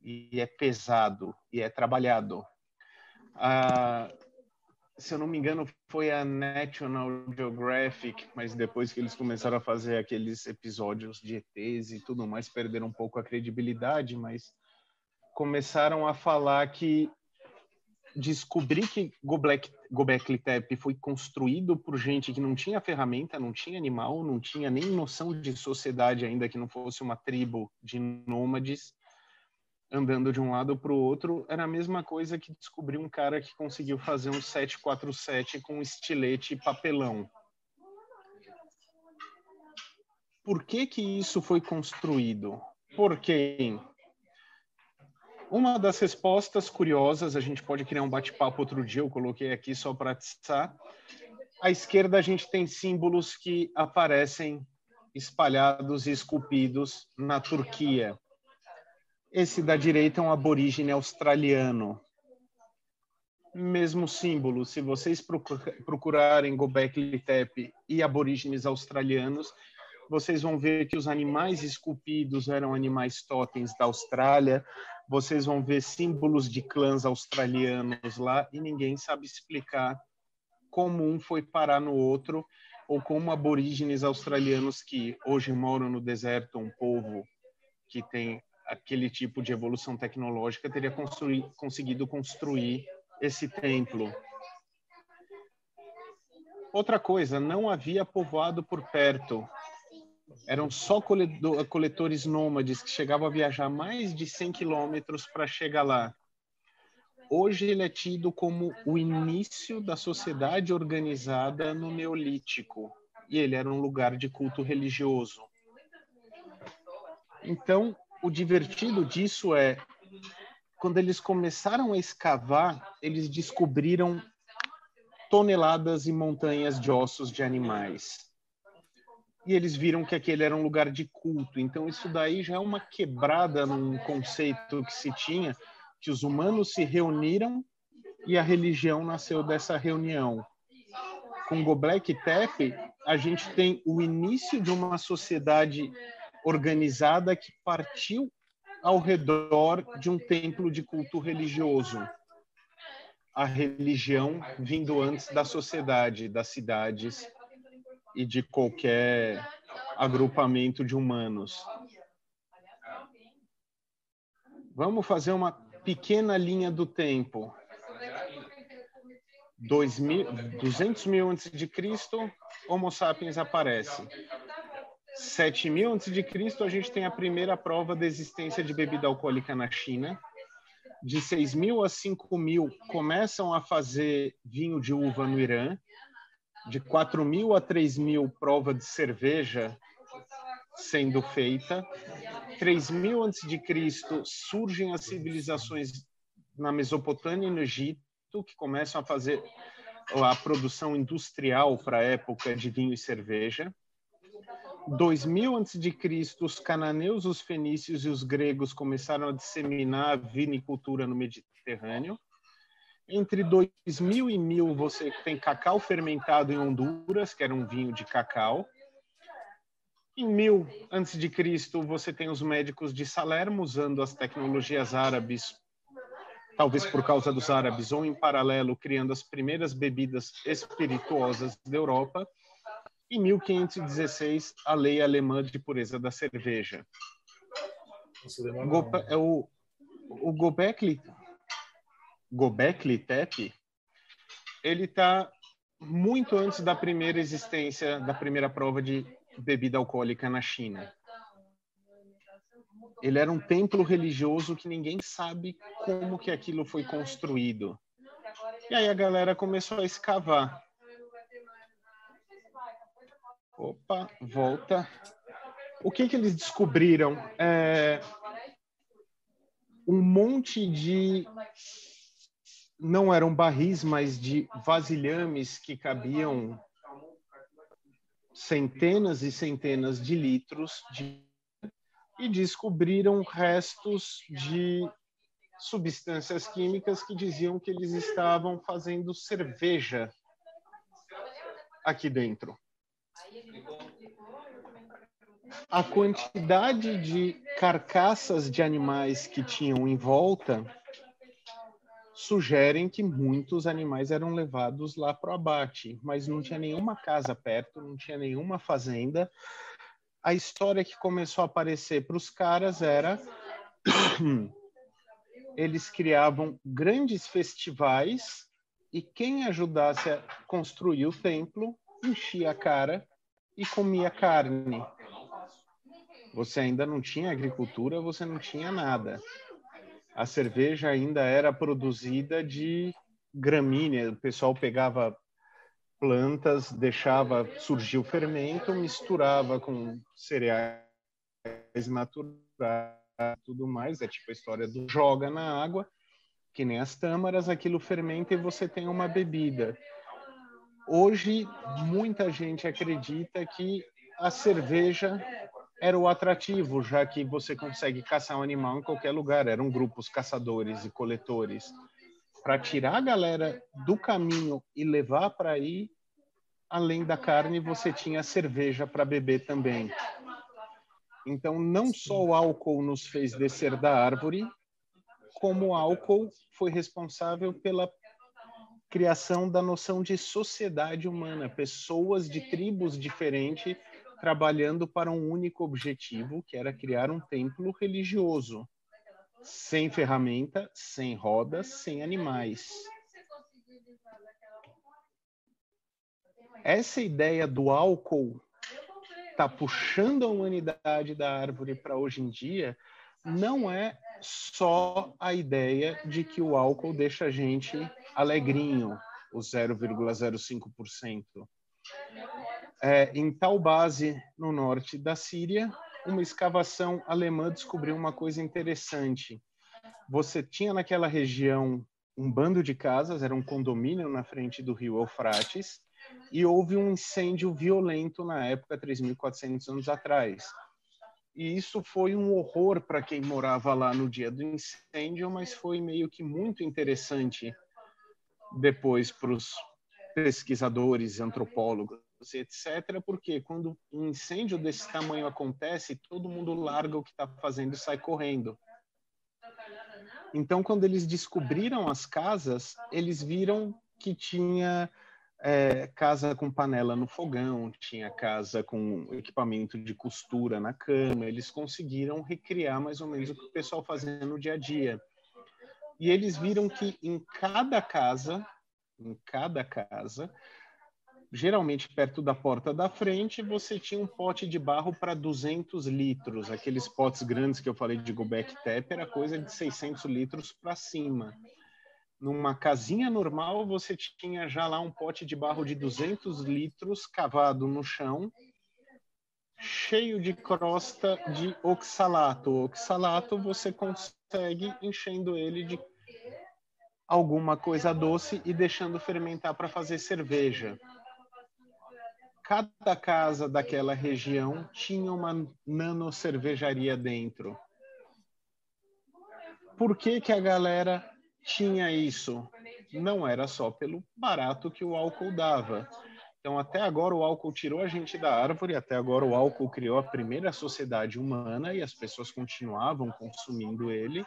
e é pesado, e é trabalhado. Ah, se eu não me engano, foi a National Geographic, mas depois que eles começaram a fazer aqueles episódios de ETs e tudo mais, perderam um pouco a credibilidade, mas começaram a falar que descobrir que Gobekli Tepe foi construído por gente que não tinha ferramenta, não tinha animal, não tinha nem noção de sociedade ainda que não fosse uma tribo de nômades andando de um lado para o outro, era a mesma coisa que descobrir um cara que conseguiu fazer um 747 com estilete e papelão. Por que que isso foi construído? Por quem? Uma das respostas curiosas, a gente pode criar um bate-papo outro dia, eu coloquei aqui só para atiçar. À esquerda, a gente tem símbolos que aparecem espalhados e esculpidos na Turquia. Esse da direita é um aborígene australiano. Mesmo símbolo, se vocês procurarem Gobekli Tepe e aborígenes australianos, vocês vão ver que os animais esculpidos eram animais totens da Austrália, vocês vão ver símbolos de clãs australianos lá e ninguém sabe explicar como um foi parar no outro ou como aborígenes australianos que hoje moram no deserto, um povo que tem aquele tipo de evolução tecnológica, teria construir, conseguido construir esse templo. Outra coisa, não havia povoado por perto. Eram só coletores nômades que chegavam a viajar mais de 100 quilômetros para chegar lá. Hoje ele é tido como o início da sociedade organizada no Neolítico. E ele era um lugar de culto religioso. Então, o divertido disso é quando eles começaram a escavar, eles descobriram toneladas e montanhas de ossos de animais e eles viram que aquele era um lugar de culto. Então isso daí já é uma quebrada num conceito que se tinha que os humanos se reuniram e a religião nasceu dessa reunião. Com Göbekli Tepe, a gente tem o início de uma sociedade organizada que partiu ao redor de um templo de culto religioso. A religião vindo antes da sociedade, das cidades e de qualquer agrupamento de humanos. Vamos fazer uma pequena linha do tempo. 200 mil antes de Cristo, Homo sapiens aparece. 7 mil antes de Cristo, a gente tem a primeira prova da existência de bebida alcoólica na China. De 6 mil a 5 mil, começam a fazer vinho de uva no Irã de 4 mil a 3 mil prova de cerveja sendo feita. 3 mil antes de Cristo surgem as civilizações na Mesopotâmia e no Egito que começam a fazer a produção industrial para a época de vinho e cerveja. 2000 antes de Cristo, os cananeus, os fenícios e os gregos começaram a disseminar a vinicultura no Mediterrâneo. Entre 2000 e 1000 você tem cacau fermentado em Honduras, que era um vinho de cacau. Em 1000 antes de Cristo você tem os médicos de Salermo usando as tecnologias árabes, talvez por causa dos árabes ou em paralelo criando as primeiras bebidas espirituosas da Europa. Em 1516 a lei alemã de pureza da cerveja. É o, o Gobekli Gobekli Tepe, ele está muito antes da primeira existência, da primeira prova de bebida alcoólica na China. Ele era um templo religioso que ninguém sabe como que aquilo foi construído. E aí a galera começou a escavar. Opa, volta. O que que eles descobriram? É um monte de não eram barris, mas de vasilhames que cabiam centenas e centenas de litros de... e descobriram restos de substâncias químicas que diziam que eles estavam fazendo cerveja aqui dentro. A quantidade de carcaças de animais que tinham em volta sugerem que muitos animais eram levados lá para o abate, mas não tinha nenhuma casa perto, não tinha nenhuma fazenda. A história que começou a aparecer para os caras era [CLEARS THROAT] eles criavam grandes festivais e quem ajudasse a construir o templo enchia a cara e comia carne. Você ainda não tinha agricultura, você não tinha nada a cerveja ainda era produzida de gramínea. O pessoal pegava plantas, deixava surgir o fermento, misturava com cereais naturais tudo mais, é tipo a história do joga na água, que nem as tâmaras, aquilo fermenta e você tem uma bebida. Hoje, muita gente acredita que a cerveja era o atrativo, já que você consegue caçar um animal em qualquer lugar. Eram grupos caçadores e coletores. Para tirar a galera do caminho e levar para aí, além da carne, você tinha cerveja para beber também. Então, não só o álcool nos fez descer da árvore, como o álcool foi responsável pela criação da noção de sociedade humana, pessoas de tribos diferentes trabalhando para um único objetivo, que era criar um templo religioso, sem ferramenta, sem rodas, sem animais. Essa ideia do álcool está puxando a humanidade da árvore para hoje em dia não é só a ideia de que o álcool deixa a gente alegrinho, o 0,05%. É, em tal base no norte da Síria, uma escavação alemã descobriu uma coisa interessante. Você tinha naquela região um bando de casas, era um condomínio na frente do rio Eufrates, e houve um incêndio violento na época, 3.400 anos atrás. E isso foi um horror para quem morava lá no dia do incêndio, mas foi meio que muito interessante depois para os pesquisadores, antropólogos, etc., porque quando um incêndio desse tamanho acontece, todo mundo larga o que está fazendo e sai correndo. Então, quando eles descobriram as casas, eles viram que tinha é, casa com panela no fogão, tinha casa com equipamento de costura na cama. Eles conseguiram recriar mais ou menos o que o pessoal fazia no dia a dia. E eles viram que em cada casa, em cada casa, geralmente perto da porta da frente, você tinha um pote de barro para 200 litros. Aqueles potes grandes que eu falei de Gobek Tepe era coisa de 600 litros para cima numa casinha normal, você tinha já lá um pote de barro de 200 litros cavado no chão, cheio de crosta de oxalato. O oxalato você consegue enchendo ele de alguma coisa doce e deixando fermentar para fazer cerveja. Cada casa daquela região tinha uma nano cervejaria dentro. Por que, que a galera tinha isso. Não era só pelo barato que o álcool dava. Então, até agora, o álcool tirou a gente da árvore, até agora, o álcool criou a primeira sociedade humana e as pessoas continuavam consumindo ele.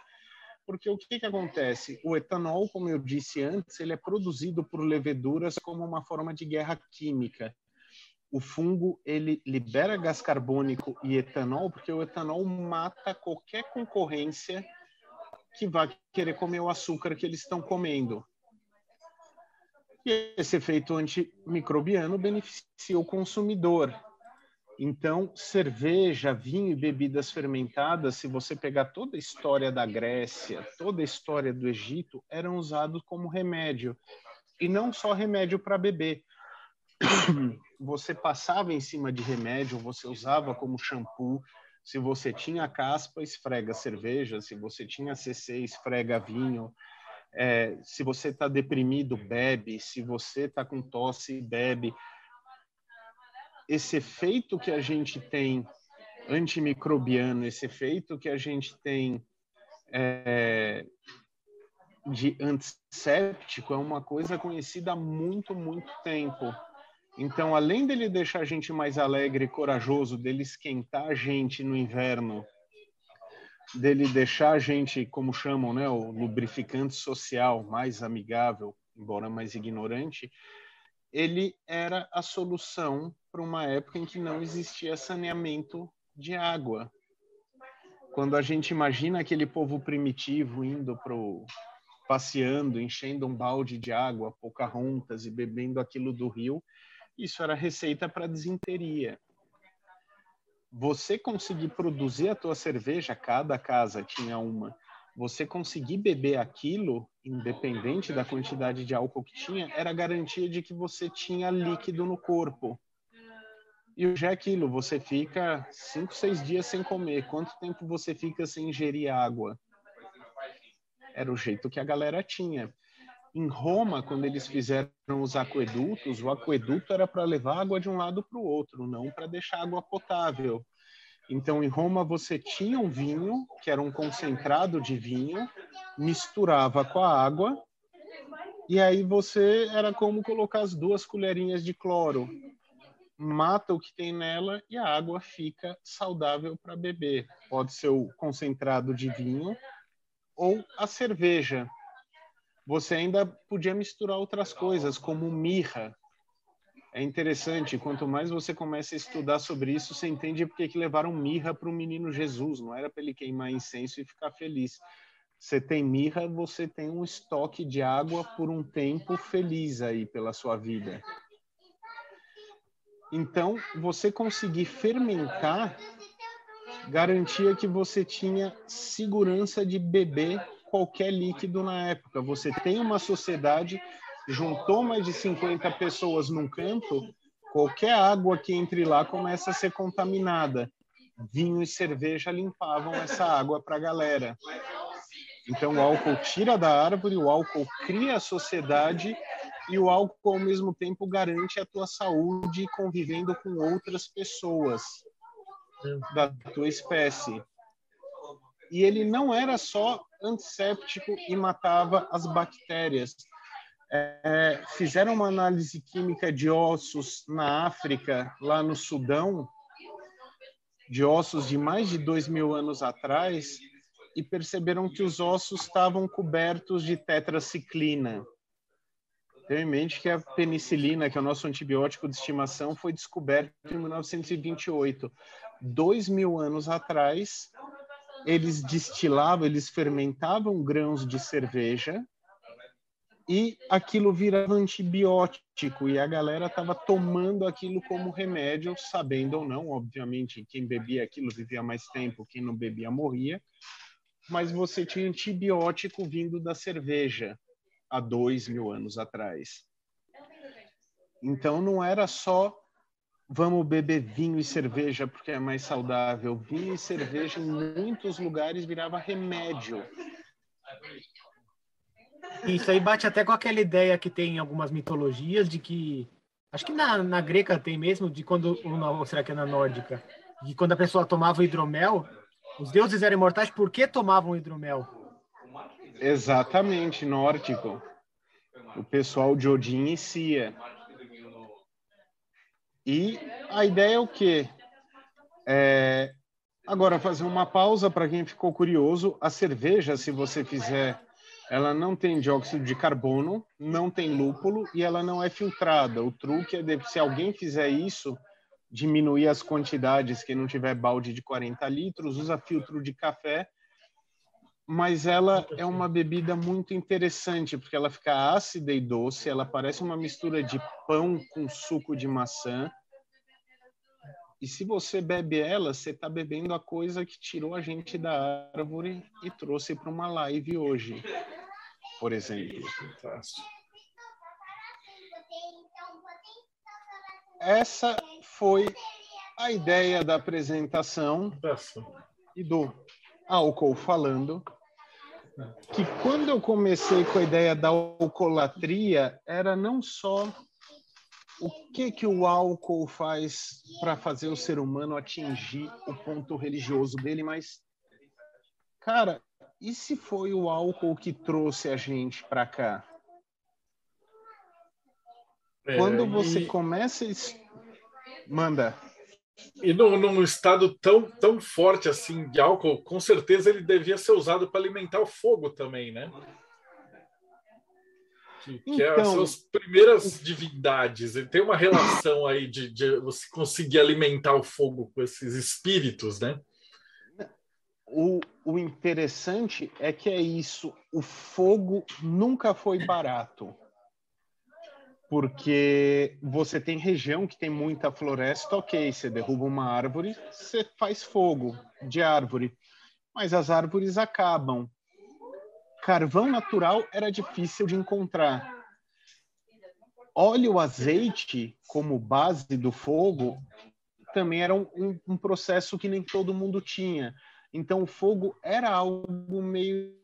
Porque o que, que acontece? O etanol, como eu disse antes, ele é produzido por leveduras como uma forma de guerra química. O fungo ele libera gás carbônico e etanol porque o etanol mata qualquer concorrência que vai querer comer o açúcar que eles estão comendo. E esse efeito antimicrobiano beneficia o consumidor. Então, cerveja, vinho e bebidas fermentadas, se você pegar toda a história da Grécia, toda a história do Egito, eram usados como remédio. E não só remédio para beber. Você passava em cima de remédio, você usava como shampoo, se você tinha caspa, esfrega cerveja. Se você tinha CC, esfrega vinho. É, se você está deprimido, bebe. Se você está com tosse, bebe. Esse efeito que a gente tem antimicrobiano, esse efeito que a gente tem é, de antisséptico é uma coisa conhecida há muito, muito tempo. Então, além dele deixar a gente mais alegre e corajoso, dele esquentar a gente no inverno, dele deixar a gente, como chamam, né, o lubrificante social mais amigável, embora mais ignorante, ele era a solução para uma época em que não existia saneamento de água. Quando a gente imagina aquele povo primitivo indo pro passeando, enchendo um balde de água, Pocahontas e bebendo aquilo do rio, isso era receita para desinteria. Você conseguir produzir a tua cerveja, cada casa tinha uma. Você conseguir beber aquilo, independente da quantidade de álcool que tinha, era garantia de que você tinha líquido no corpo. E já é aquilo, você fica cinco, seis dias sem comer. Quanto tempo você fica sem ingerir água? Era o jeito que a galera tinha. Em Roma, quando eles fizeram os aquedutos, o aqueduto era para levar água de um lado para o outro, não para deixar água potável. Então, em Roma, você tinha um vinho, que era um concentrado de vinho, misturava com a água, e aí você era como colocar as duas colherinhas de cloro. Mata o que tem nela e a água fica saudável para beber. Pode ser o concentrado de vinho ou a cerveja. Você ainda podia misturar outras coisas, como mirra, é interessante, quanto mais você começa a estudar sobre isso, você entende porque que levaram mirra para o menino Jesus, não era para ele queimar incenso e ficar feliz. Você tem mirra, você tem um estoque de água por um tempo feliz aí pela sua vida. Então, você conseguir fermentar garantia que você tinha segurança de beber qualquer líquido na época. Você tem uma sociedade juntou mais de 50 pessoas num canto, qualquer água que entre lá começa a ser contaminada. Vinho e cerveja limpavam essa água para a galera. Então o álcool tira da árvore, o álcool cria a sociedade e o álcool ao mesmo tempo garante a tua saúde convivendo com outras pessoas da tua espécie. E ele não era só antisséptico e matava as bactérias é, fizeram uma análise química de ossos na África, lá no Sudão, de ossos de mais de dois mil anos atrás, e perceberam que os ossos estavam cobertos de tetraciclina. Tenha em mente que a penicilina, que é o nosso antibiótico de estimação, foi descoberto em 1928. Dois mil anos atrás, eles destilavam, eles fermentavam grãos de cerveja e aquilo virava antibiótico e a galera estava tomando aquilo como remédio, sabendo ou não, obviamente, quem bebia aquilo vivia mais tempo, quem não bebia morria, mas você tinha antibiótico vindo da cerveja há dois mil anos atrás. Então não era só vamos beber vinho e cerveja porque é mais saudável. Vinho e cerveja em muitos lugares virava remédio. Isso aí bate até com aquela ideia que tem em algumas mitologias de que. Acho que na, na grega tem mesmo, de quando. Ou será que é na nórdica? De quando a pessoa tomava hidromel, os deuses eram imortais, por que tomavam hidromel? Exatamente, nórdico. O pessoal de Odin e Cia. E a ideia é o quê? É... Agora, fazer uma pausa para quem ficou curioso. A cerveja, se você fizer ela não tem dióxido de carbono, não tem lúpulo e ela não é filtrada. O truque é, de, se alguém fizer isso, diminuir as quantidades, quem não tiver balde de 40 litros, usa filtro de café, mas ela é uma bebida muito interessante, porque ela fica ácida e doce, ela parece uma mistura de pão com suco de maçã, e se você bebe ela, você está bebendo a coisa que tirou a gente da árvore e trouxe para uma live hoje por exemplo. Essa foi a ideia da apresentação e do álcool falando que quando eu comecei com a ideia da alcoolatria era não só o que que o álcool faz para fazer o ser humano atingir o ponto religioso dele, mas cara, e se foi o álcool que trouxe a gente para cá? É, Quando você e... começa. Manda. E num, num, estado tão, tão forte assim de álcool, com certeza ele devia ser usado para alimentar o fogo também, né? Que, então, que é, são as primeiras divindades. Ele tem uma relação aí de, de você conseguir alimentar o fogo com esses espíritos, né? o, o interessante é que é isso: o fogo nunca foi barato. Porque você tem região que tem muita floresta, ok, você derruba uma árvore, você faz fogo de árvore, mas as árvores acabam. Carvão natural era difícil de encontrar. Óleo azeite como base do fogo também era um, um, processo que nem todo mundo tinha. Então, o fogo era algo meio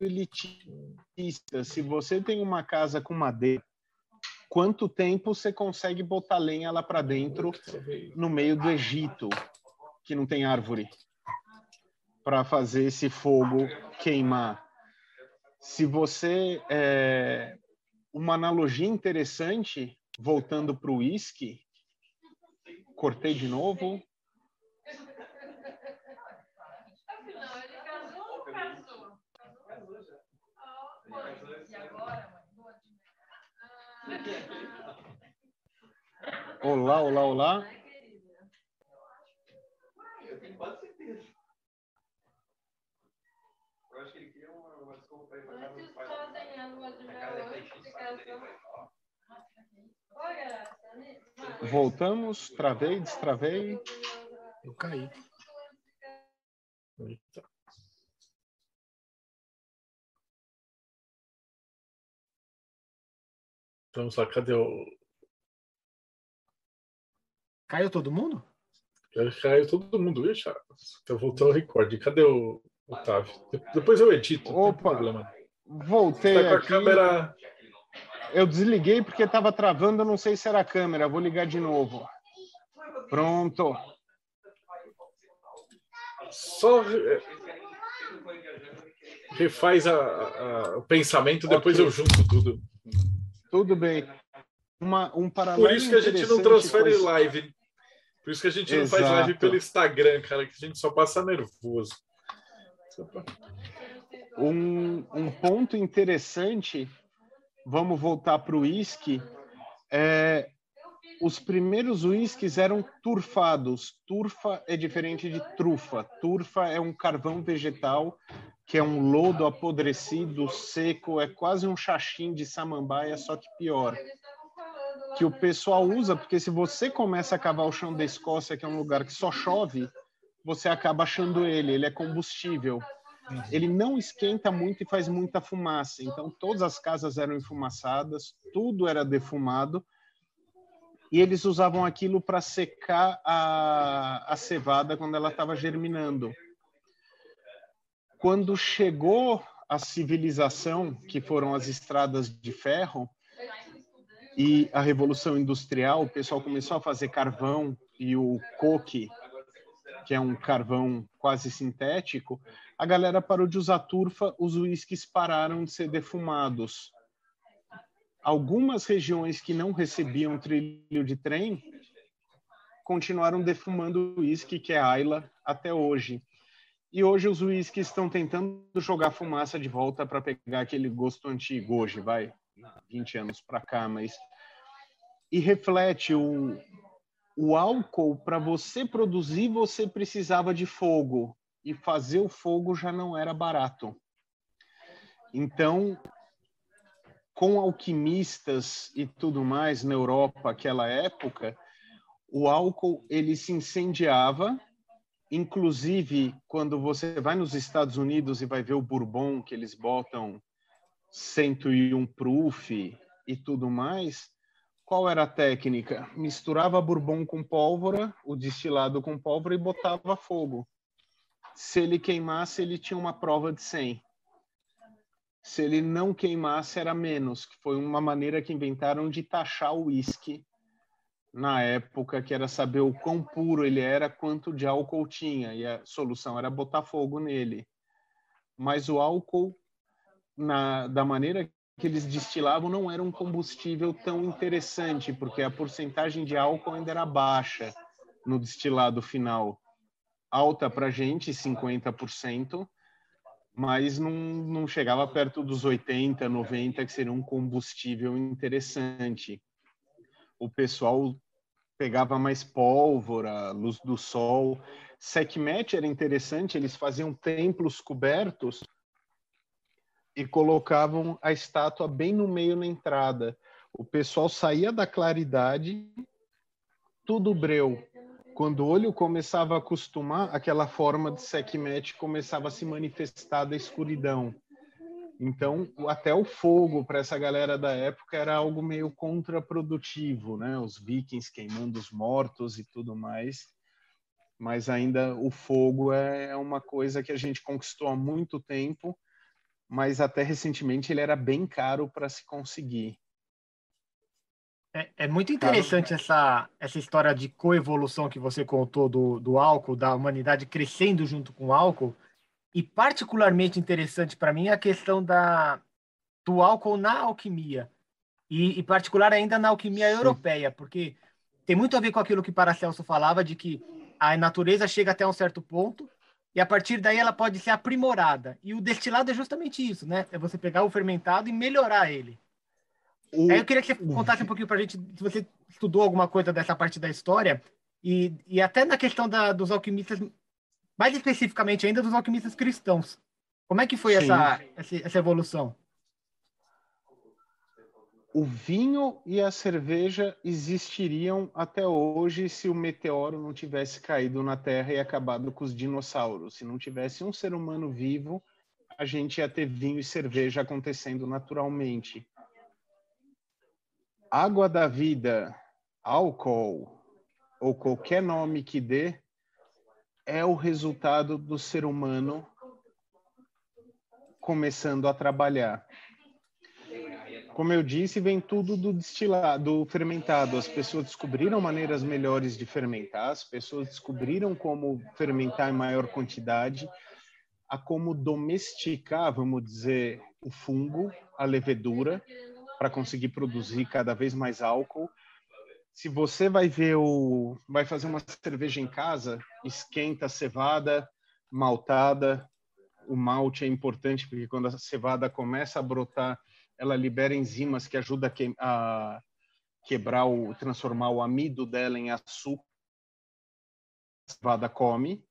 elitista. Se você tem uma casa com madeira, quanto tempo você consegue botar lenha lá para dentro no meio do Egito, que não tem árvore, para fazer esse fogo queimar? Se você é, uma analogia interessante, voltando para o uísque, cortei de novo. Olá, olá, olá. Eu tenho quase certeza. Eu acho que ele queria uma, uma desculpa para ir para casa dos pais. Voltamos, travei, destravei. Eu caí. Eita. Vamos lá, cadê o. Caiu todo mundo? Caiu todo mundo, Ixi, Tá voltando o recorde. Cadê o Otávio? Depois eu edito. não tem Opa. problema. Voltei Tá com a aqui. câmera. Eu desliguei porque estava travando, não sei se era a câmera. Vou ligar de novo. Pronto. Só refaz a- a- o pensamento, depois Ok. eu junto tudo. Tudo bem. Uma, um paralelo Por isso que a gente não transfere com live. Por isso que a gente não faz live Exato. pelo Instagram, cara, que a gente só passa nervoso. Um, um ponto interessante, vamos voltar para o uísque, é, os primeiros uísques eram turfados. Turfa é diferente de trufa. Turfa é um carvão vegetal, que é um lodo apodrecido, seco, é quase um chachim de samambaia, só que pior. Que o pessoal usa, porque se você começa a cavar o chão da Escócia, que é um lugar que só chove, você acaba achando ele, ele é combustível ele não esquenta muito e faz muita fumaça. Então, todas as casas eram enfumaçadas, tudo era defumado, e eles usavam aquilo para secar a, a cevada quando ela estava germinando. Quando chegou a civilização, que foram as estradas de ferro, e a Revolução Industrial, o pessoal começou a fazer carvão e o coque, que é um carvão quase sintético, a galera parou de usar turfa, os uísques pararam de ser defumados. Algumas regiões que não recebiam trilho de trem continuaram defumando uísque, que é Ayla, até hoje. E hoje os uísques estão tentando jogar fumaça de volta para pegar aquele gosto antigo, hoje, vai, 20 anos para cá, mas... E reflete o, o álcool, para você produzir, você precisava de fogo e fazer o fogo já não era barato. Então, com alquimistas e tudo mais na Europa aquela época, o álcool ele se incendiava, inclusive quando você vai nos Estados Unidos e vai ver o bourbon que eles botam 101 proof e tudo mais, qual era a técnica? Misturava bourbon com pólvora, o destilado com pólvora e botava fogo se ele queimasse, ele tinha uma prova de 100. Se ele não queimasse, era menos, que foi uma maneira que inventaram de taxar o uísque na época, que era saber o quão puro ele era, quanto de álcool tinha, e a solução era botar fogo nele. Mas o álcool, na, da maneira que eles destilavam, não era um combustível tão interessante, porque a porcentagem de álcool ainda era baixa no destilado final alta para gente, 50%, mas não, não chegava perto dos 80, 90, que seria um combustível interessante. O pessoal pegava mais pólvora, luz do sol. Sekhmet era interessante, eles faziam templos cobertos e colocavam a estátua bem no meio na entrada. O pessoal saía da claridade, tudo breu, quando o olho começava a acostumar, aquela forma de Sekhmet começava a se manifestar da escuridão. Então, até o fogo para essa galera da época era algo meio contraprodutivo, né? Os vikings queimando os mortos e tudo mais. Mas ainda o fogo é uma coisa que a gente conquistou há muito tempo, mas até recentemente ele era bem caro para se conseguir. É, é, muito interessante essa, essa história de coevolução que você contou do, do álcool, da humanidade crescendo junto com o álcool, e particularmente interessante para mim é a questão da, do álcool na alquimia, e, e particular ainda na alquimia Sim. europeia, porque tem muito a ver com aquilo que Paracelso falava, de que a natureza chega até um certo ponto, e a partir daí ela pode ser aprimorada. E o destilado é justamente isso, né? É você pegar o fermentado e melhorar ele. O... Aí eu queria que você contasse um pouquinho para a gente, se você estudou alguma coisa dessa parte da história, e, e até na questão da, dos alquimistas mais especificamente ainda dos alquimistas cristãos. Como é que foi essa, essa evolução? O vinho e a cerveja existiriam até hoje se o meteoro não tivesse caído na Terra e acabado com os dinossauros. Se não tivesse um ser humano vivo, a gente ia ter vinho e cerveja acontecendo naturalmente. Água da vida, álcool ou qualquer nome que dê, é o resultado do ser humano começando a trabalhar. Como eu disse, vem tudo do destilado, do fermentado. As pessoas descobriram maneiras melhores de fermentar, as pessoas descobriram como fermentar em maior quantidade, a como domesticar, vamos dizer, o fungo, a levedura, para conseguir produzir cada vez mais álcool se você vai ver o vai fazer uma cerveja em casa, esquenta a cevada maltada. O malte é importante porque quando a cevada começa a brotar, ela libera enzimas que ajudam a, que, a quebrar o transformar o amido dela em açúcar. A cevada come.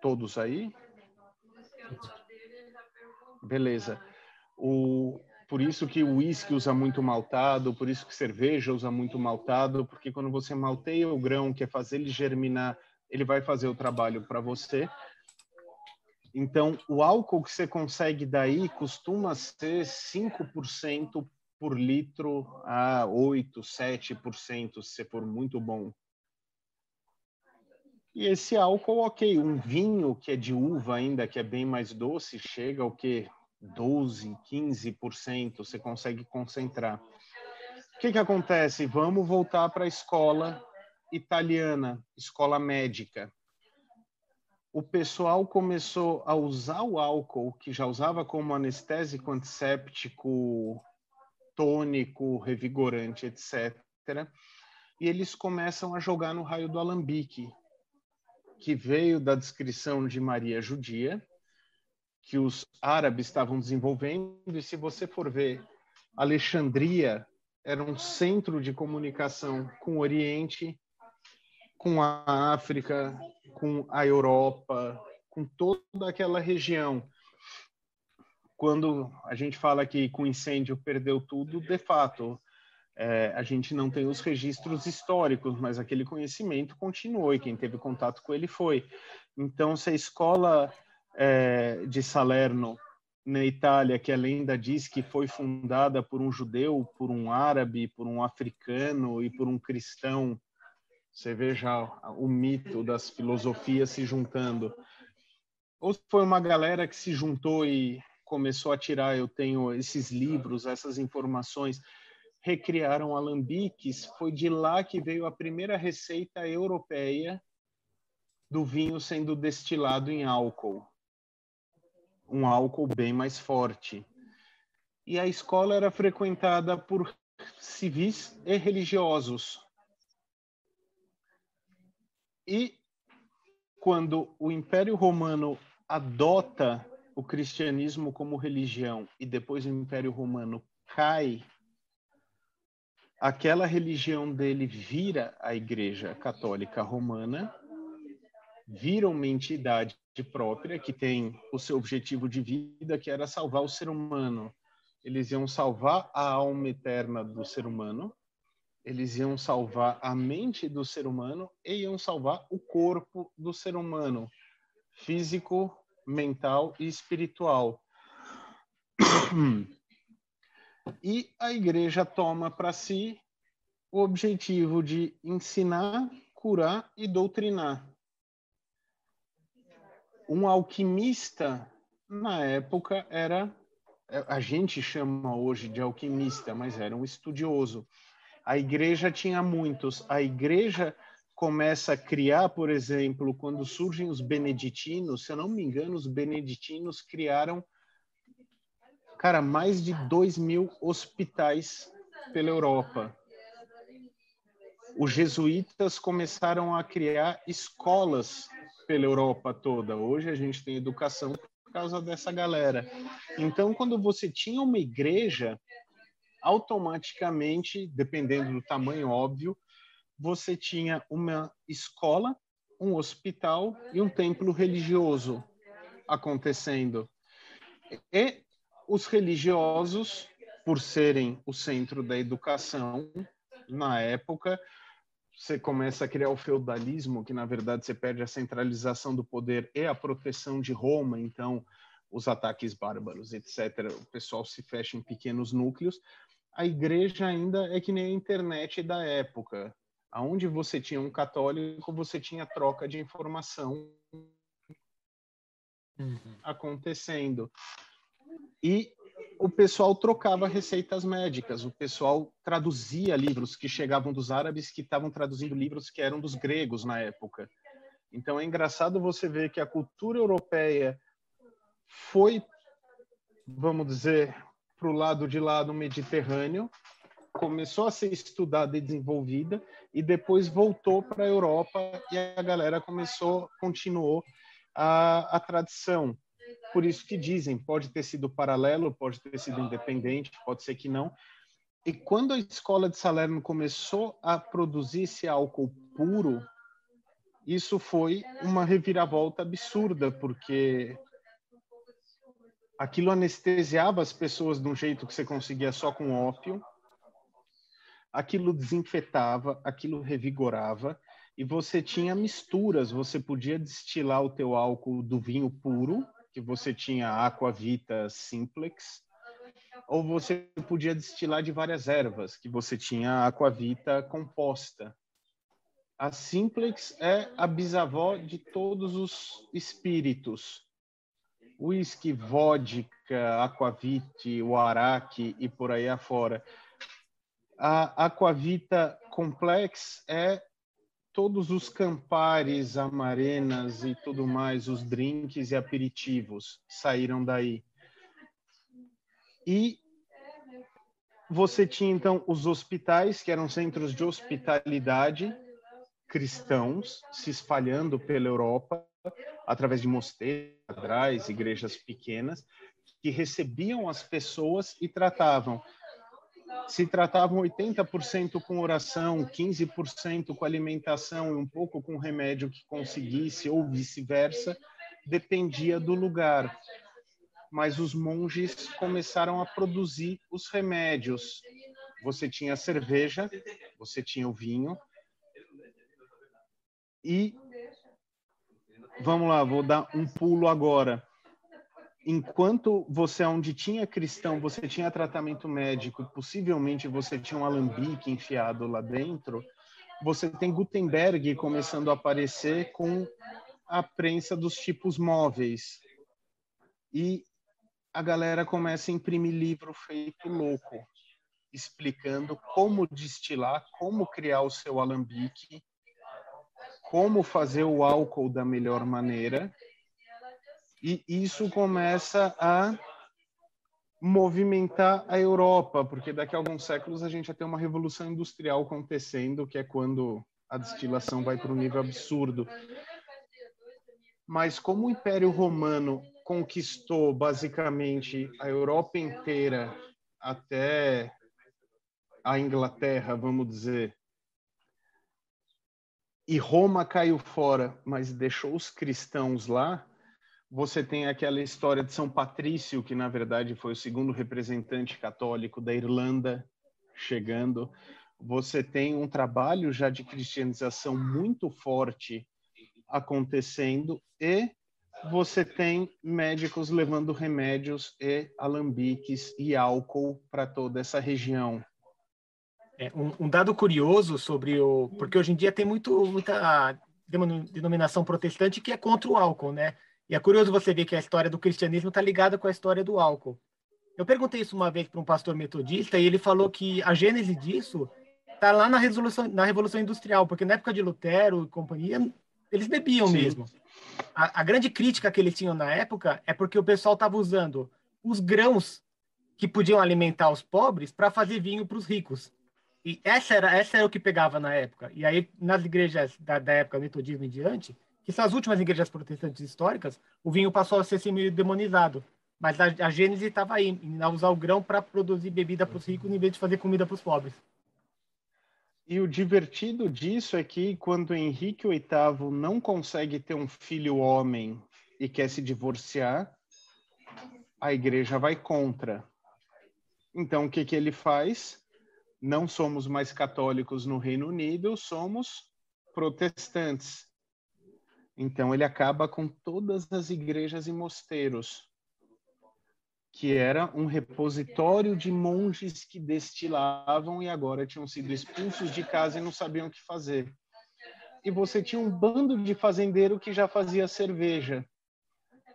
Todos aí? Beleza. O, por isso que o uísque usa muito maltado, por isso que cerveja usa muito maltado, porque quando você malteia o grão, quer fazer ele germinar, ele vai fazer o trabalho para você. Então, o álcool que você consegue daí costuma ser 5% por litro a 8, 7%, se for muito bom. E esse álcool, ok, um vinho que é de uva ainda, que é bem mais doce, chega ao que 12, 15%, você consegue concentrar. O que, que acontece? Vamos voltar para a escola italiana, escola médica. O pessoal começou a usar o álcool, que já usava como anestésico, antisséptico, tônico, revigorante, etc. E eles começam a jogar no raio do alambique, que veio da descrição de Maria Judia, que os árabes estavam desenvolvendo, e se você for ver, Alexandria era um centro de comunicação com o Oriente, com a África, com a Europa, com toda aquela região. Quando a gente fala que com incêndio perdeu tudo, de fato, é, a gente não tem os registros históricos, mas aquele conhecimento continuou e quem teve contato com ele foi. Então, se a escola é, de Salerno, na Itália, que a lenda diz que foi fundada por um judeu, por um árabe, por um africano e por um cristão. Você veja o mito das filosofias se juntando. Ou foi uma galera que se juntou e começou a tirar, eu tenho esses livros, essas informações, recriaram alambiques, foi de lá que veio a primeira receita europeia do vinho sendo destilado em álcool um álcool bem mais forte. E a escola era frequentada por civis e religiosos. E quando o Império Romano adota o cristianismo como religião e depois o Império Romano cai, aquela religião dele vira a Igreja Católica Romana, vira uma entidade própria, que tem o seu objetivo de vida, que era salvar o ser humano. Eles iam salvar a alma eterna do ser humano, eles iam salvar a mente do ser humano e iam salvar o corpo do ser humano, físico mental e espiritual. E a igreja toma para si o objetivo de ensinar, curar e doutrinar. Um alquimista, na época, era. A gente chama hoje de alquimista, mas era um estudioso. A igreja tinha muitos. A igreja começa a criar, por exemplo, quando surgem os beneditinos, se eu não me engano, os beneditinos criaram, cara, mais de dois mil hospitais pela Europa. Os jesuítas começaram a criar escolas pela Europa toda. Hoje a gente tem educação por causa dessa galera. Então, quando você tinha uma igreja, automaticamente, dependendo do tamanho, óbvio, você tinha uma escola, um hospital e um templo religioso acontecendo. E os religiosos, por serem o centro da educação na época, você começa a criar o feudalismo, que na verdade você perde a centralização do poder e a proteção de Roma, então os ataques bárbaros, etc. O pessoal se fecha em pequenos núcleos. A igreja ainda é que nem a internet da época aonde você tinha um católico, você tinha troca de informação uhum. acontecendo. E o pessoal trocava receitas médicas, o pessoal traduzia livros que chegavam dos árabes, que estavam traduzindo livros que eram dos gregos na época. Então é engraçado você ver que a cultura europeia foi, vamos dizer, para o lado de lá do Mediterrâneo, começou a ser estudada e desenvolvida e depois voltou para a Europa e a galera começou, continuou a, a tradição. Por isso que dizem, pode ter sido paralelo, pode ter sido independente, pode ser que não. E quando a escola de Salerno começou a produzir esse álcool puro, isso foi uma reviravolta absurda, porque aquilo anestesiava as pessoas de um jeito que você conseguia só com ópio aquilo desinfetava, aquilo revigorava e você tinha misturas, você podia destilar o teu álcool do vinho puro, que você tinha aquavita simplex, ou você podia destilar de várias ervas, que você tinha aquavita composta. A simplex é a bisavó de todos os espíritos. Whisky, vodka, aquavite, o araque e por aí afora. A Aquavita Complex é todos os campares, amarenas e tudo mais, os drinks e aperitivos saíram daí. E você tinha então os hospitais, que eram centros de hospitalidade cristãos, se espalhando pela Europa através de mosteiros, igrejas pequenas, que recebiam as pessoas e tratavam se tratavam 80% com oração, 15% com alimentação e um pouco com remédio que conseguisse, ou vice-versa, dependia do lugar. Mas os monges começaram a produzir os remédios. Você tinha a cerveja, você tinha o vinho, e vamos lá, vou dar um pulo agora enquanto você onde tinha cristão, você tinha tratamento médico, possivelmente você tinha um alambique enfiado lá dentro, você tem Gutenberg começando a aparecer com a prensa dos tipos móveis. E a galera começa a imprimir livro feito louco, explicando como destilar, como criar o seu alambique, como fazer o álcool da melhor maneira e isso começa a movimentar a Europa, porque daqui a alguns séculos a gente vai ter uma revolução industrial acontecendo, que é quando a destilação vai para um nível absurdo. Mas como o Império Romano conquistou basicamente a Europa inteira até a Inglaterra, vamos dizer, e Roma caiu fora, mas deixou os cristãos lá, você tem aquela história de São Patrício, que na verdade foi o segundo representante católico da Irlanda chegando. Você tem um trabalho já de cristianização muito forte acontecendo e você tem médicos levando remédios e alambiques e álcool para toda essa região. É, um, um, dado curioso sobre o. Porque hoje em dia tem muito, muita denominação protestante que é contra o álcool, né? E é curioso você ver que a história do cristianismo está ligada com a história do álcool. Eu perguntei isso uma vez para um pastor metodista e ele falou que a gênese disso está lá na, resolução, na Revolução Industrial, porque na época de Lutero e companhia, eles bebiam Sim. mesmo. A, a, grande crítica que eles tinham na época é porque o pessoal estava usando os grãos que podiam alimentar os pobres para fazer vinho para os ricos. E essa era, essa era o que pegava na época. E aí, nas igrejas da, da época, metodismo em diante, que são as últimas igrejas protestantes históricas, o vinho passou a ser assim, meio demonizado. Mas a, a Gênese estava aí, em usar o grão para produzir bebida para os ricos em vez de fazer comida para os pobres. E o divertido disso é que quando Henrique VIII não consegue ter um filho homem e quer se divorciar, a igreja vai contra. Então, o que, que ele faz? Não somos mais católicos no Reino Unido, somos protestantes. Então, ele acaba com todas as igrejas e mosteiros que era um repositório de monges que destilavam e agora tinham sido expulsos de casa e não sabiam o que fazer. E você tinha um bando de fazendeiro que já fazia cerveja.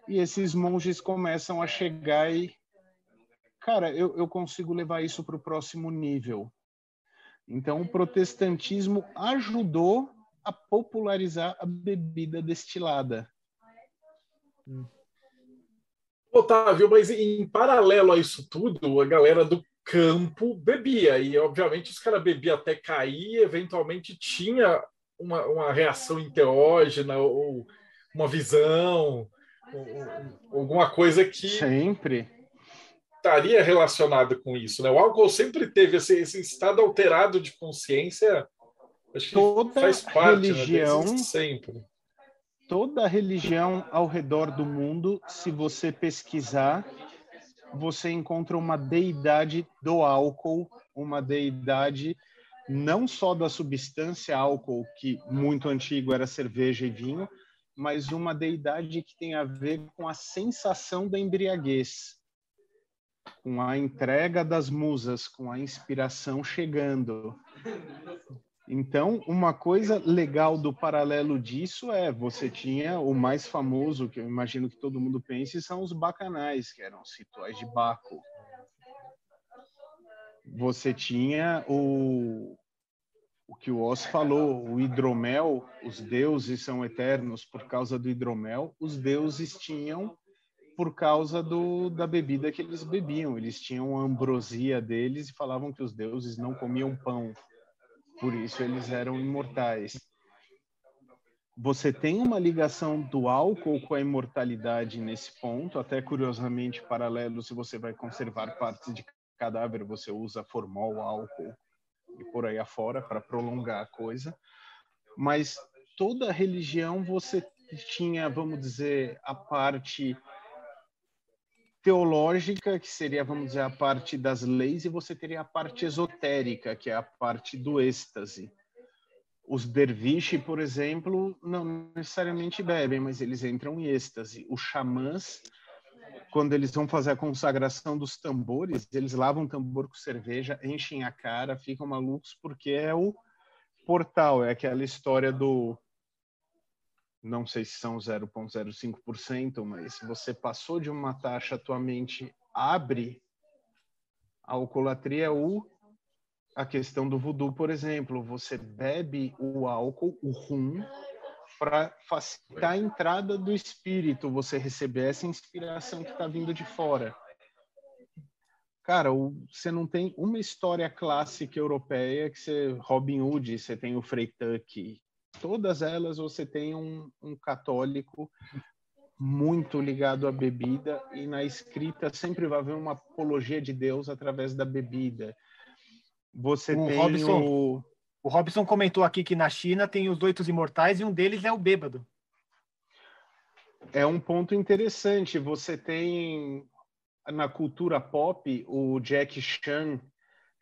E esses monges começam a chegar e. Cara, eu, eu consigo levar isso para o próximo nível. Então, o protestantismo ajudou a popularizar a bebida destilada. Hum. Otávio, mas em paralelo a isso tudo, a galera do campo bebia, e obviamente os caras bebiam até cair, eventualmente tinha uma, uma reação enteógena ou uma visão, ou, alguma coisa que. Sempre. Estaria relacionada com isso, né? O álcool sempre teve esse, esse estado alterado de consciência. Toda faz parte né, religião né, sempre toda religião ao redor do mundo, se você pesquisar, você encontra uma deidade do álcool, uma deidade não só da substância álcool, que muito antigo era cerveja e vinho, mas uma deidade que tem a ver com a sensação da embriaguez, com a entrega das musas, com a inspiração chegando. Então, uma coisa legal do paralelo disso é você tinha o mais famoso, que eu imagino que todo mundo pense, são os bacanais, que eram os rituais de Baco. Você tinha o, o que o Oz falou, o hidromel, os deuses são eternos por causa do hidromel, os deuses tinham por causa do, da bebida que eles bebiam. Eles tinham a ambrosia deles e falavam que os deuses não comiam pão por isso eles eram imortais. Você tem uma ligação do álcool com a imortalidade nesse ponto, até curiosamente paralelo, se você vai conservar partes de cadáver, você usa formol, álcool e por aí afora para prolongar a coisa. Mas toda religião você tinha, vamos dizer, a parte teológica, que seria, vamos dizer, a parte das leis, e você teria a parte esotérica, que é a parte do êxtase. Os derviche, por exemplo, não necessariamente bebem, mas eles entram em êxtase. Os xamãs, quando eles vão fazer a consagração dos tambores, eles lavam o tambor com cerveja, enchem a cara, ficam malucos, porque é o portal, é aquela história do não sei se são 0,05%, mas você passou de uma taxa, tua mente abre, a alcoolatria é o, a questão do voodoo, por exemplo, você bebe o álcool, o rum, para facilitar a entrada do espírito, você receber essa inspiração que está vindo de fora. Cara, você não tem uma história clássica europeia que você Robin Hood, você tem o Frei Tuck, todas elas você tem um, um católico muito ligado à bebida e na escrita sempre vai haver uma apologia de Deus através da bebida. Você o tem Robson, o... o Robson comentou aqui que na China tem os oito imortais e um deles é o bêbado. É um ponto interessante. Você tem na cultura pop o Jack Chan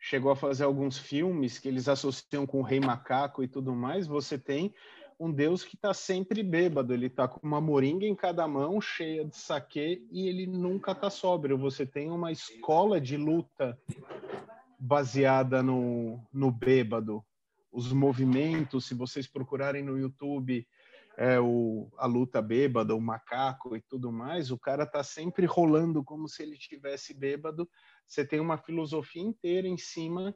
chegou a fazer alguns filmes que eles associam com o Rei Macaco e tudo mais, você tem um deus que está sempre bêbado. Ele está com uma moringa em cada mão, cheia de saque, e ele nunca está sóbrio. Você tem uma escola de luta baseada no, no bêbado. Os movimentos, se vocês procurarem no YouTube, é, o, a luta bêbada, o macaco e tudo mais, o cara tá sempre rolando como se ele tivesse bêbado. Você tem uma filosofia inteira em cima.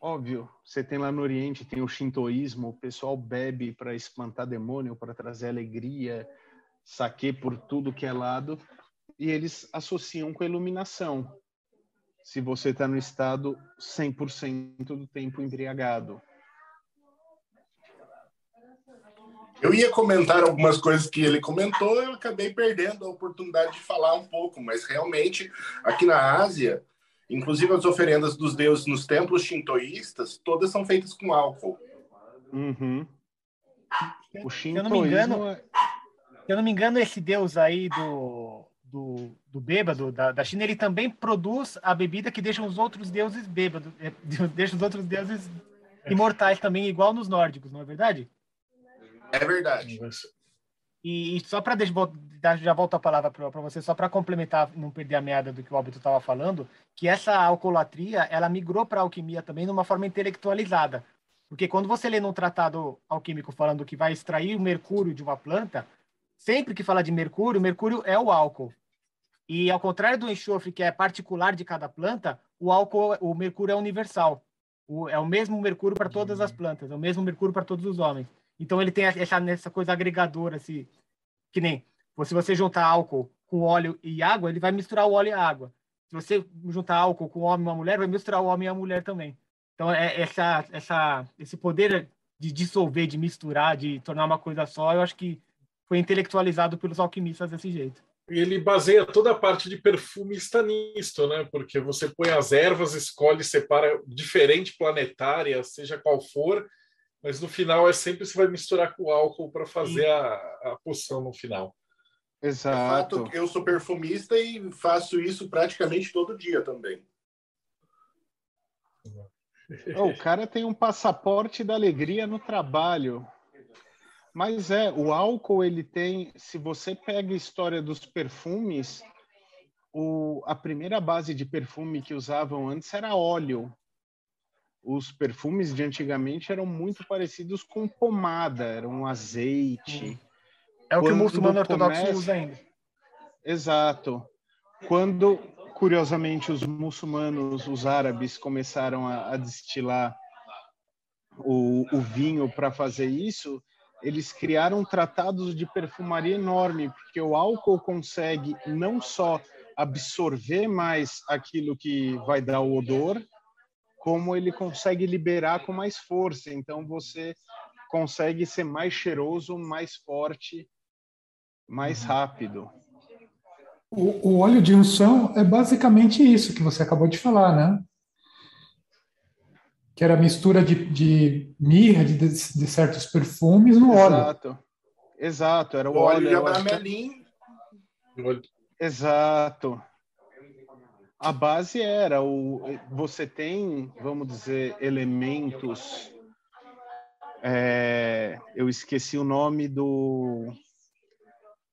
Óbvio, você tem lá no Oriente, tem o shintoísmo, o pessoal bebe para espantar demônio, para trazer alegria, saque por tudo que é lado, e eles associam com a iluminação. Se você está no estado 100% do tempo embriagado. Eu ia comentar algumas coisas que ele comentou, eu acabei perdendo a oportunidade de falar um pouco, mas realmente aqui na Ásia, inclusive as oferendas dos deuses nos templos shintoístas, todas são feitas com álcool. Uhum. O se eu não me engano, é... se eu não me engano, esse deus aí do, do, do bêbado da, da China, ele também produz a bebida que deixa os outros deuses bêbados, eh, [LAUGHS] deixa os outros deuses imortais também, igual nos nórdicos, não é verdade? É verdade. E, e só para já volto a palavra para você, só para complementar, não perder a meada do que o Alberto estava falando, que essa alcoolatria, ela migrou para a alquimia também de uma forma intelectualizada. Porque quando você lê num tratado alquímico falando que vai extrair o mercúrio de uma planta, sempre que fala de mercúrio, mercúrio é o álcool. E ao contrário do enxofre, que é particular de cada planta, o álcool, o mercúrio é universal. O, é o mesmo mercúrio para todas as plantas, é o mesmo mercúrio para todos os homens. Então ele tem essa, coisa agregadora, assim, que nem se você juntar álcool com óleo e água, ele vai misturar o óleo e a água. Se você juntar álcool com homem e uma mulher, vai misturar o homem e a mulher também. Então é essa, essa, esse poder de dissolver, de misturar, de tornar uma coisa só, eu acho que foi intelectualizado pelos alquimistas desse jeito. E ele baseia toda a parte de perfumista nisto, né? Porque você põe as ervas, escolhe, separa diferente planetária, seja qual for, mas no final é sempre você vai misturar com álcool para fazer a, a poção no final. Exato. É fato, eu sou perfumista e faço isso praticamente todo dia também. [LAUGHS] Oh, o cara tem um passaporte da alegria no trabalho. Mas é, o álcool ele tem. Se você pega a história dos perfumes, o, a primeira base de perfume que usavam antes era óleo os perfumes de antigamente eram muito parecidos com pomada, era um azeite. É o que o muçulmano ortodoxo começa... usa ainda. Exato. Quando, curiosamente, os muçulmanos, os árabes, começaram a, a destilar o, o vinho para fazer isso, eles criaram tratados de perfumaria enorme, porque o álcool consegue não só absorver mais aquilo que vai dar o odor, como ele consegue liberar com mais força. Então você consegue ser mais cheiroso, mais forte, mais uhum. rápido. O, o óleo de unção é basicamente isso que você acabou de falar, né? Que era a mistura de, de mirra, de, de certos perfumes no óleo. Exato. Exato, era o, o óleo, óleo de abramelim. Exato a base era o você tem vamos dizer elementos é, eu esqueci o nome do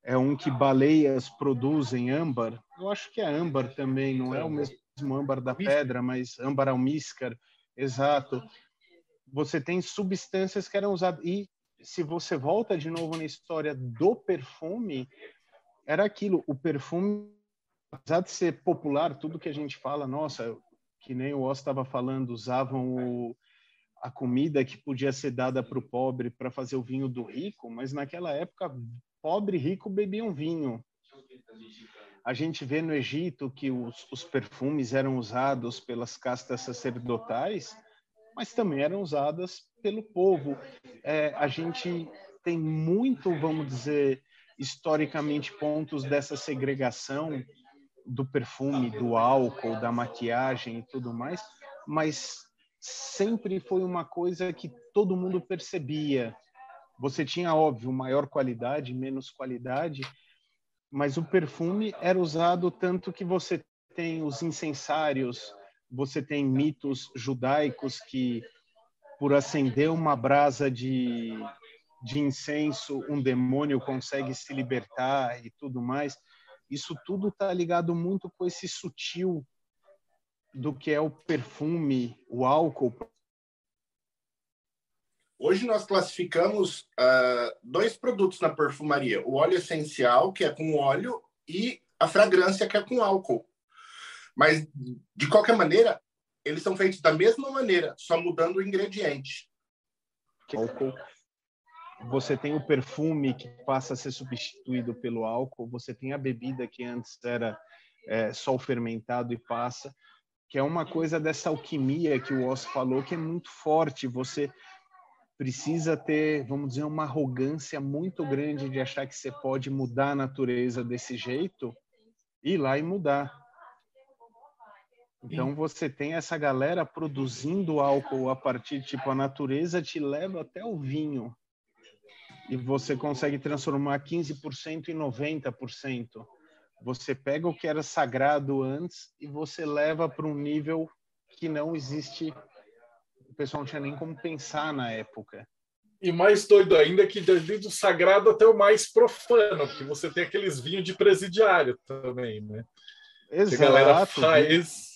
é um que baleias produzem âmbar. Eu acho que é âmbar também não é o mesmo âmbar da pedra mas âmbar almíscar exato. Você tem substâncias que eram usadas e se você volta de novo na história do perfume era aquilo o perfume apesar de ser popular, tudo que a gente fala, nossa, que nem o Oz estava falando, usavam o, a comida que podia ser dada para o pobre para fazer o vinho do rico, mas naquela época, pobre e rico bebiam vinho. A gente vê no Egito que os, os perfumes eram usados pelas castas sacerdotais, mas também eram usadas pelo povo. É, a gente tem muito, vamos dizer, historicamente, pontos dessa segregação do perfume, do álcool, da maquiagem e tudo mais, mas sempre foi uma coisa que todo mundo percebia. Você tinha, óbvio, maior qualidade, menos qualidade, mas o perfume era usado tanto que você tem os incensários, você tem mitos judaicos que, por acender uma brasa de, de incenso um demônio consegue se libertar e tudo mais. Isso tudo está ligado muito com esse sutil do que é o perfume, o álcool. Hoje nós classificamos uh, dois produtos na perfumaria: o óleo essencial, que é com óleo, e a fragrância, que é com álcool. Mas, de qualquer maneira, eles são feitos da mesma maneira, só mudando o ingrediente. Álcool. Você tem o perfume que passa a ser substituído pelo álcool. Você tem a bebida que antes era é, só o fermentado e passa, que é uma coisa dessa alquimia que o Oz falou que é muito forte. Você precisa ter, vamos dizer, uma arrogância muito grande de achar que você pode mudar a natureza desse jeito e ir lá e mudar. Então você tem essa galera produzindo álcool a partir, tipo, a natureza te leva até o vinho. E você consegue transformar 15% em 90%. Você pega o que era sagrado antes e você leva para um nível que não existe. O pessoal não tinha nem como pensar na época. E mais doido ainda que desde o sagrado até o mais profano, porque você tem aqueles vinhos de presidiário também, né? Exato. Que a galera faz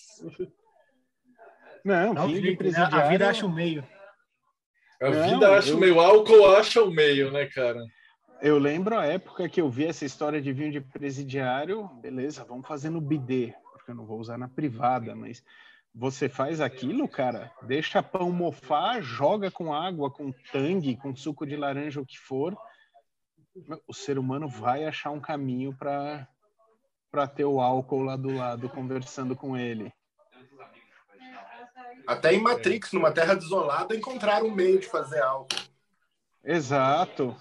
não, não vinho presidiário... A vida acha o meio. A não, vida acha eu... o meio, o álcool acha o meio, né, cara? Eu lembro a época que eu vi essa história de vinho de presidiário, beleza, vamos fazer no bidê, porque eu não vou usar na privada, mas você faz aquilo, cara, deixa pão mofar, joga com água, com tangue, com suco de laranja, o que for, o ser humano vai achar um caminho para para ter o álcool lá do lado conversando com ele. Até em Matrix, numa terra desolada, encontraram um meio de fazer algo. Exato.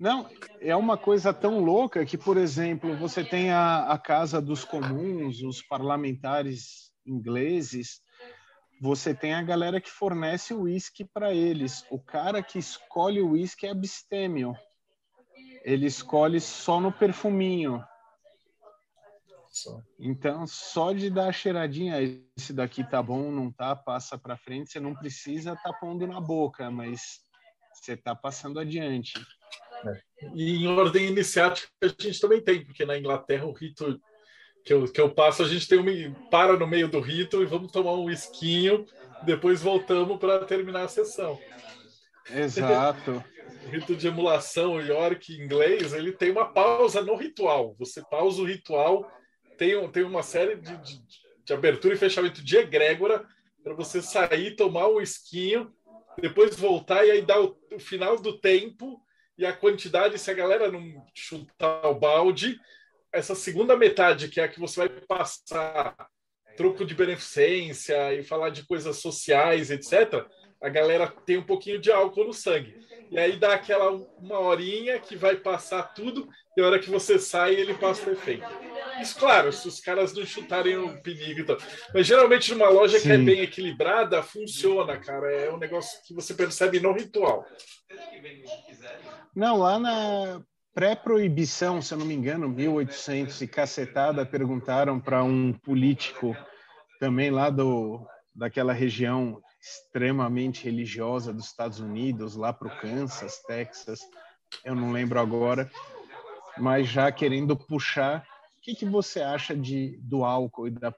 Não, é uma coisa tão louca que, por exemplo, você tem a, a Casa dos Comuns, os parlamentares ingleses, você tem a galera que fornece o uísque para eles. O cara que escolhe o uísque é abstêmio. Ele escolhe só no perfuminho. Então, só de dar a cheiradinha, esse daqui tá bom, não tá, passa para frente, você não precisa tá pondo na boca, mas você tá passando adiante. É. E em ordem iniciática a gente também tem, porque na Inglaterra o rito que eu, que eu passo, a gente tem um, para no meio do rito e vamos tomar um esquinho, depois voltamos para terminar a sessão. Exato. o [LAUGHS] rito de emulação York inglês, ele tem uma pausa no ritual. Você pausa o ritual tem, tem uma série de, de, de abertura e fechamento de egrégora para você sair, tomar um esquinho, depois voltar e aí dar o, o, final do tempo e a quantidade, se a galera não chutar o balde, essa segunda metade, que é a que você vai passar troco de beneficência e falar de coisas sociais, etc., a galera tem um pouquinho de álcool no sangue. E aí dá aquela uma horinha que vai passar tudo, e a hora que você sai, ele passa o efeito. Isso, claro, se os caras não chutarem o perigo e tal. Mas geralmente numa loja Sim. que é bem equilibrada, funciona, cara. É um negócio que você percebe no ritual. Não, lá na pré-proibição, se eu não me engano, 1800 e cacetada, perguntaram para um político também lá do, daquela região extremamente religiosa dos Estados Unidos, lá para o Kansas, Texas, eu não lembro agora, mas já querendo puxar que, que você acha de, do álcool e da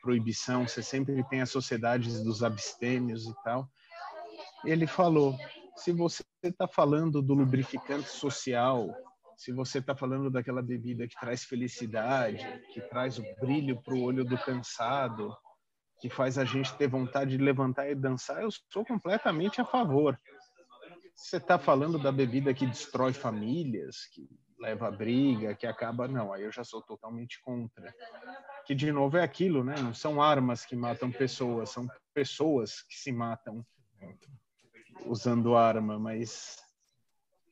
proibição? Você sempre tem as sociedades dos abstêmios e tal. Ele falou: se você está falando do lubrificante social, se você está falando daquela bebida que traz felicidade, que traz o brilho para o olho do cansado, que faz a gente ter vontade de levantar e dançar, eu sou completamente a favor. Você está falando da bebida que destrói famílias, que leva a briga, que acaba. Não, aí eu já sou totalmente contra. Que, de novo, é aquilo, né? Não são armas que matam pessoas, são pessoas que se matam usando arma, mas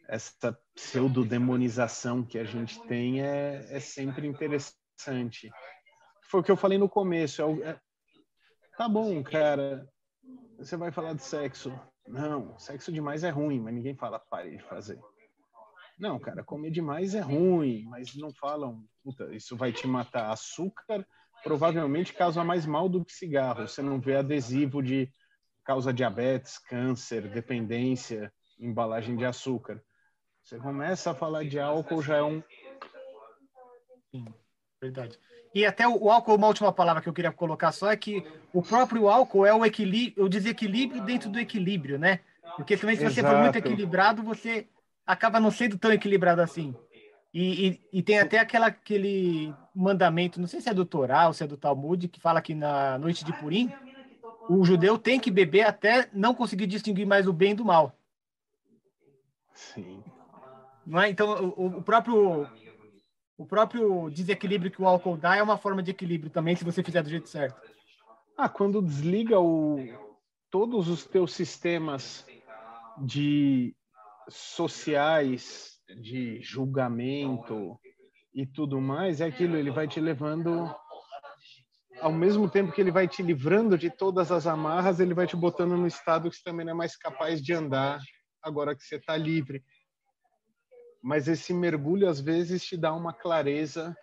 essa pseudodemonização que a gente tem é, é sempre interessante. Foi o que eu falei no começo. É, é, tá bom, cara, você vai falar de sexo. Não, sexo demais é ruim, mas ninguém fala pare de fazer. Não, cara, comer demais é ruim, mas não falam, puta, isso vai te matar. Açúcar provavelmente causa mais mal do que cigarro. Você não vê adesivo de causa diabetes, câncer, dependência. embalagem de açúcar. Você começa a falar de álcool, já é um. Sim, verdade. E até o, o álcool, uma última palavra que eu queria colocar só é que o próprio álcool é o equilíbrio, o desequilíbrio dentro do equilíbrio, né? Porque também se você for muito Exato. equilibrado, você acaba não sendo tão equilibrado assim. E, e, e tem até aquela, aquele mandamento, não sei se é do Torá ou se é do Talmud, que fala que na noite de Purim, o judeu tem que beber até não conseguir distinguir mais o bem do mal. Sim. Não é? Então, o, o próprio o próprio desequilíbrio que o álcool dá é uma forma de equilíbrio também, se você fizer do jeito certo. Ah, quando desliga o, todos os teus sistemas de sociais, de julgamento e tudo mais, é aquilo, ele vai te levando ao mesmo tempo que ele vai te livrando de todas as amarras, ele vai te botando no estado que você também não é mais capaz de andar agora que você está livre. Mas esse mergulho às vezes te dá uma clareza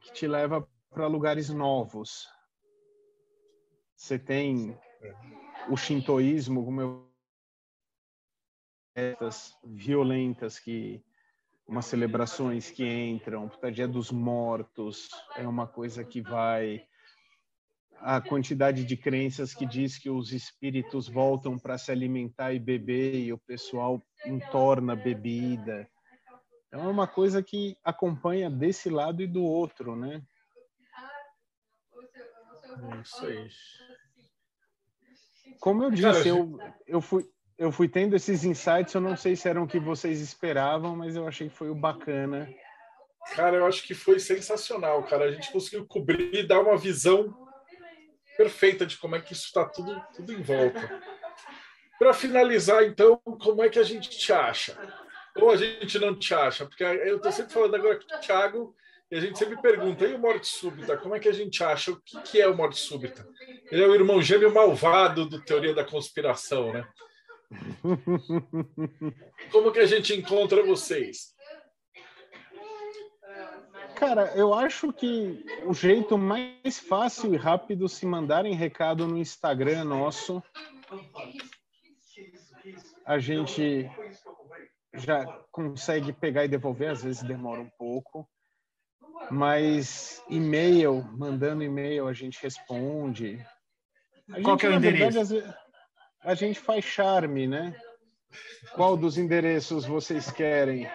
que te leva para lugares novos. Você tem o shintoísmo, como eu violentas que umas celebrações que entram, puta dia dos mortos, é uma coisa que vai a quantidade de crenças que diz que os espíritos voltam para se alimentar e beber e o pessoal entorna bebida. Então é uma coisa que acompanha desse lado e do outro, né? É isso aí. Como eu disse, eu, eu fui eu fui tendo esses insights, eu não sei se eram o que vocês esperavam, mas eu achei que foi o bacana. Cara, eu acho que foi sensacional, cara. A gente conseguiu cobrir e dar uma visão perfeita de como é que isso está tudo, tudo em volta. Para finalizar, então, como é que a gente te acha? Ou a gente não te acha? Porque eu estou sempre falando agora com o Thiago e a gente sempre pergunta, e o morte súbita? Como é que a gente acha? O que, que é o morte súbita? Ele é o irmão gêmeo malvado do Teoria da Conspiração, né? [LAUGHS] Como que a gente encontra vocês? Cara, eu acho que o jeito mais fácil e rápido se mandarem recado no Instagram nosso. A gente já consegue pegar e devolver, às vezes demora um pouco. Mas e-mail, mandando e-mail, a gente responde. A Qual gente, que é o verdade, endereço? vezes, a gente faz charme, né? Qual dos endereços vocês querem?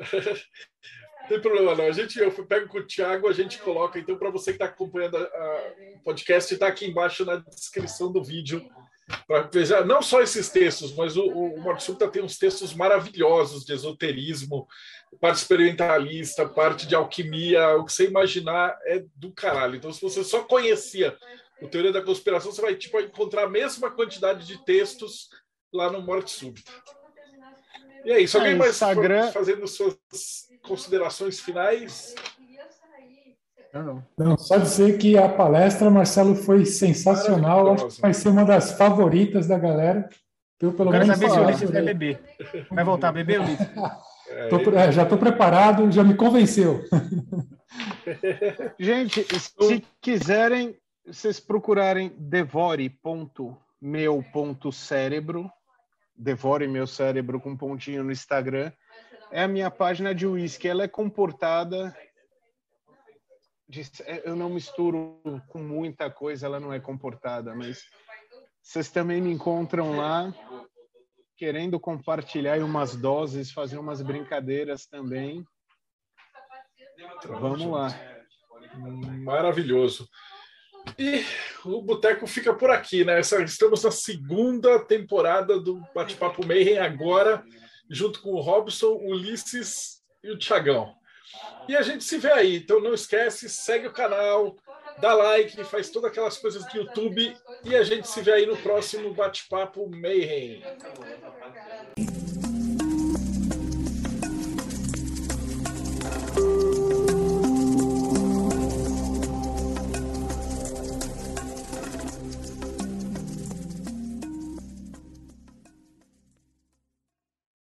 [LAUGHS] Não tem problema não. A gente, eu pego com o Thiago, a gente coloca. Então, para você que está acompanhando a- a- o podcast, está aqui embaixo na descrição do vídeo. Para veja não só esses textos, mas o, o, Súbita tem uns textos maravilhosos de esoterismo, parte experimentalista, parte de alquimia, o que você imaginar é do caralho. Então, se você só conhecia o Teoria da Conspiração, você vai tipo, encontrar a mesma quantidade de textos lá no Morte Súbita. E é isso. Alguém É, mais Instagram- fazendo suas considerações finais? Não, não. Não, só dizer que a palestra, Marcelo, foi sensacional. Acho que vai ser uma das favoritas da galera. Eu, pelo quero menos, saber se o. Ulisses vai beber. Vai voltar a beber, Ulisses? É, Tô é, já estou preparado, já me convenceu. [LAUGHS] Gente, se quiserem, vocês procurarem devore.meu.cérebro, devore meu cérebro com pontinho no Instagram, é a minha página de uísque. Ela é comportada. de- é, eu não misturo com muita coisa, ela não é comportada, mas vocês também me encontram lá querendo compartilhar umas doses, fazer umas brincadeiras também. Vamos lá. Maravilhoso. E o Boteco fica por aqui, né? Estamos na segunda temporada do Bate-Papo Mayhem agora, junto com o Robson, o Ulisses e o Tiagão. E a gente se vê aí. Então não esquece, segue o canal, dá like, faz todas aquelas coisas do YouTube e a gente se vê aí no próximo Bate-Papo Mayhem.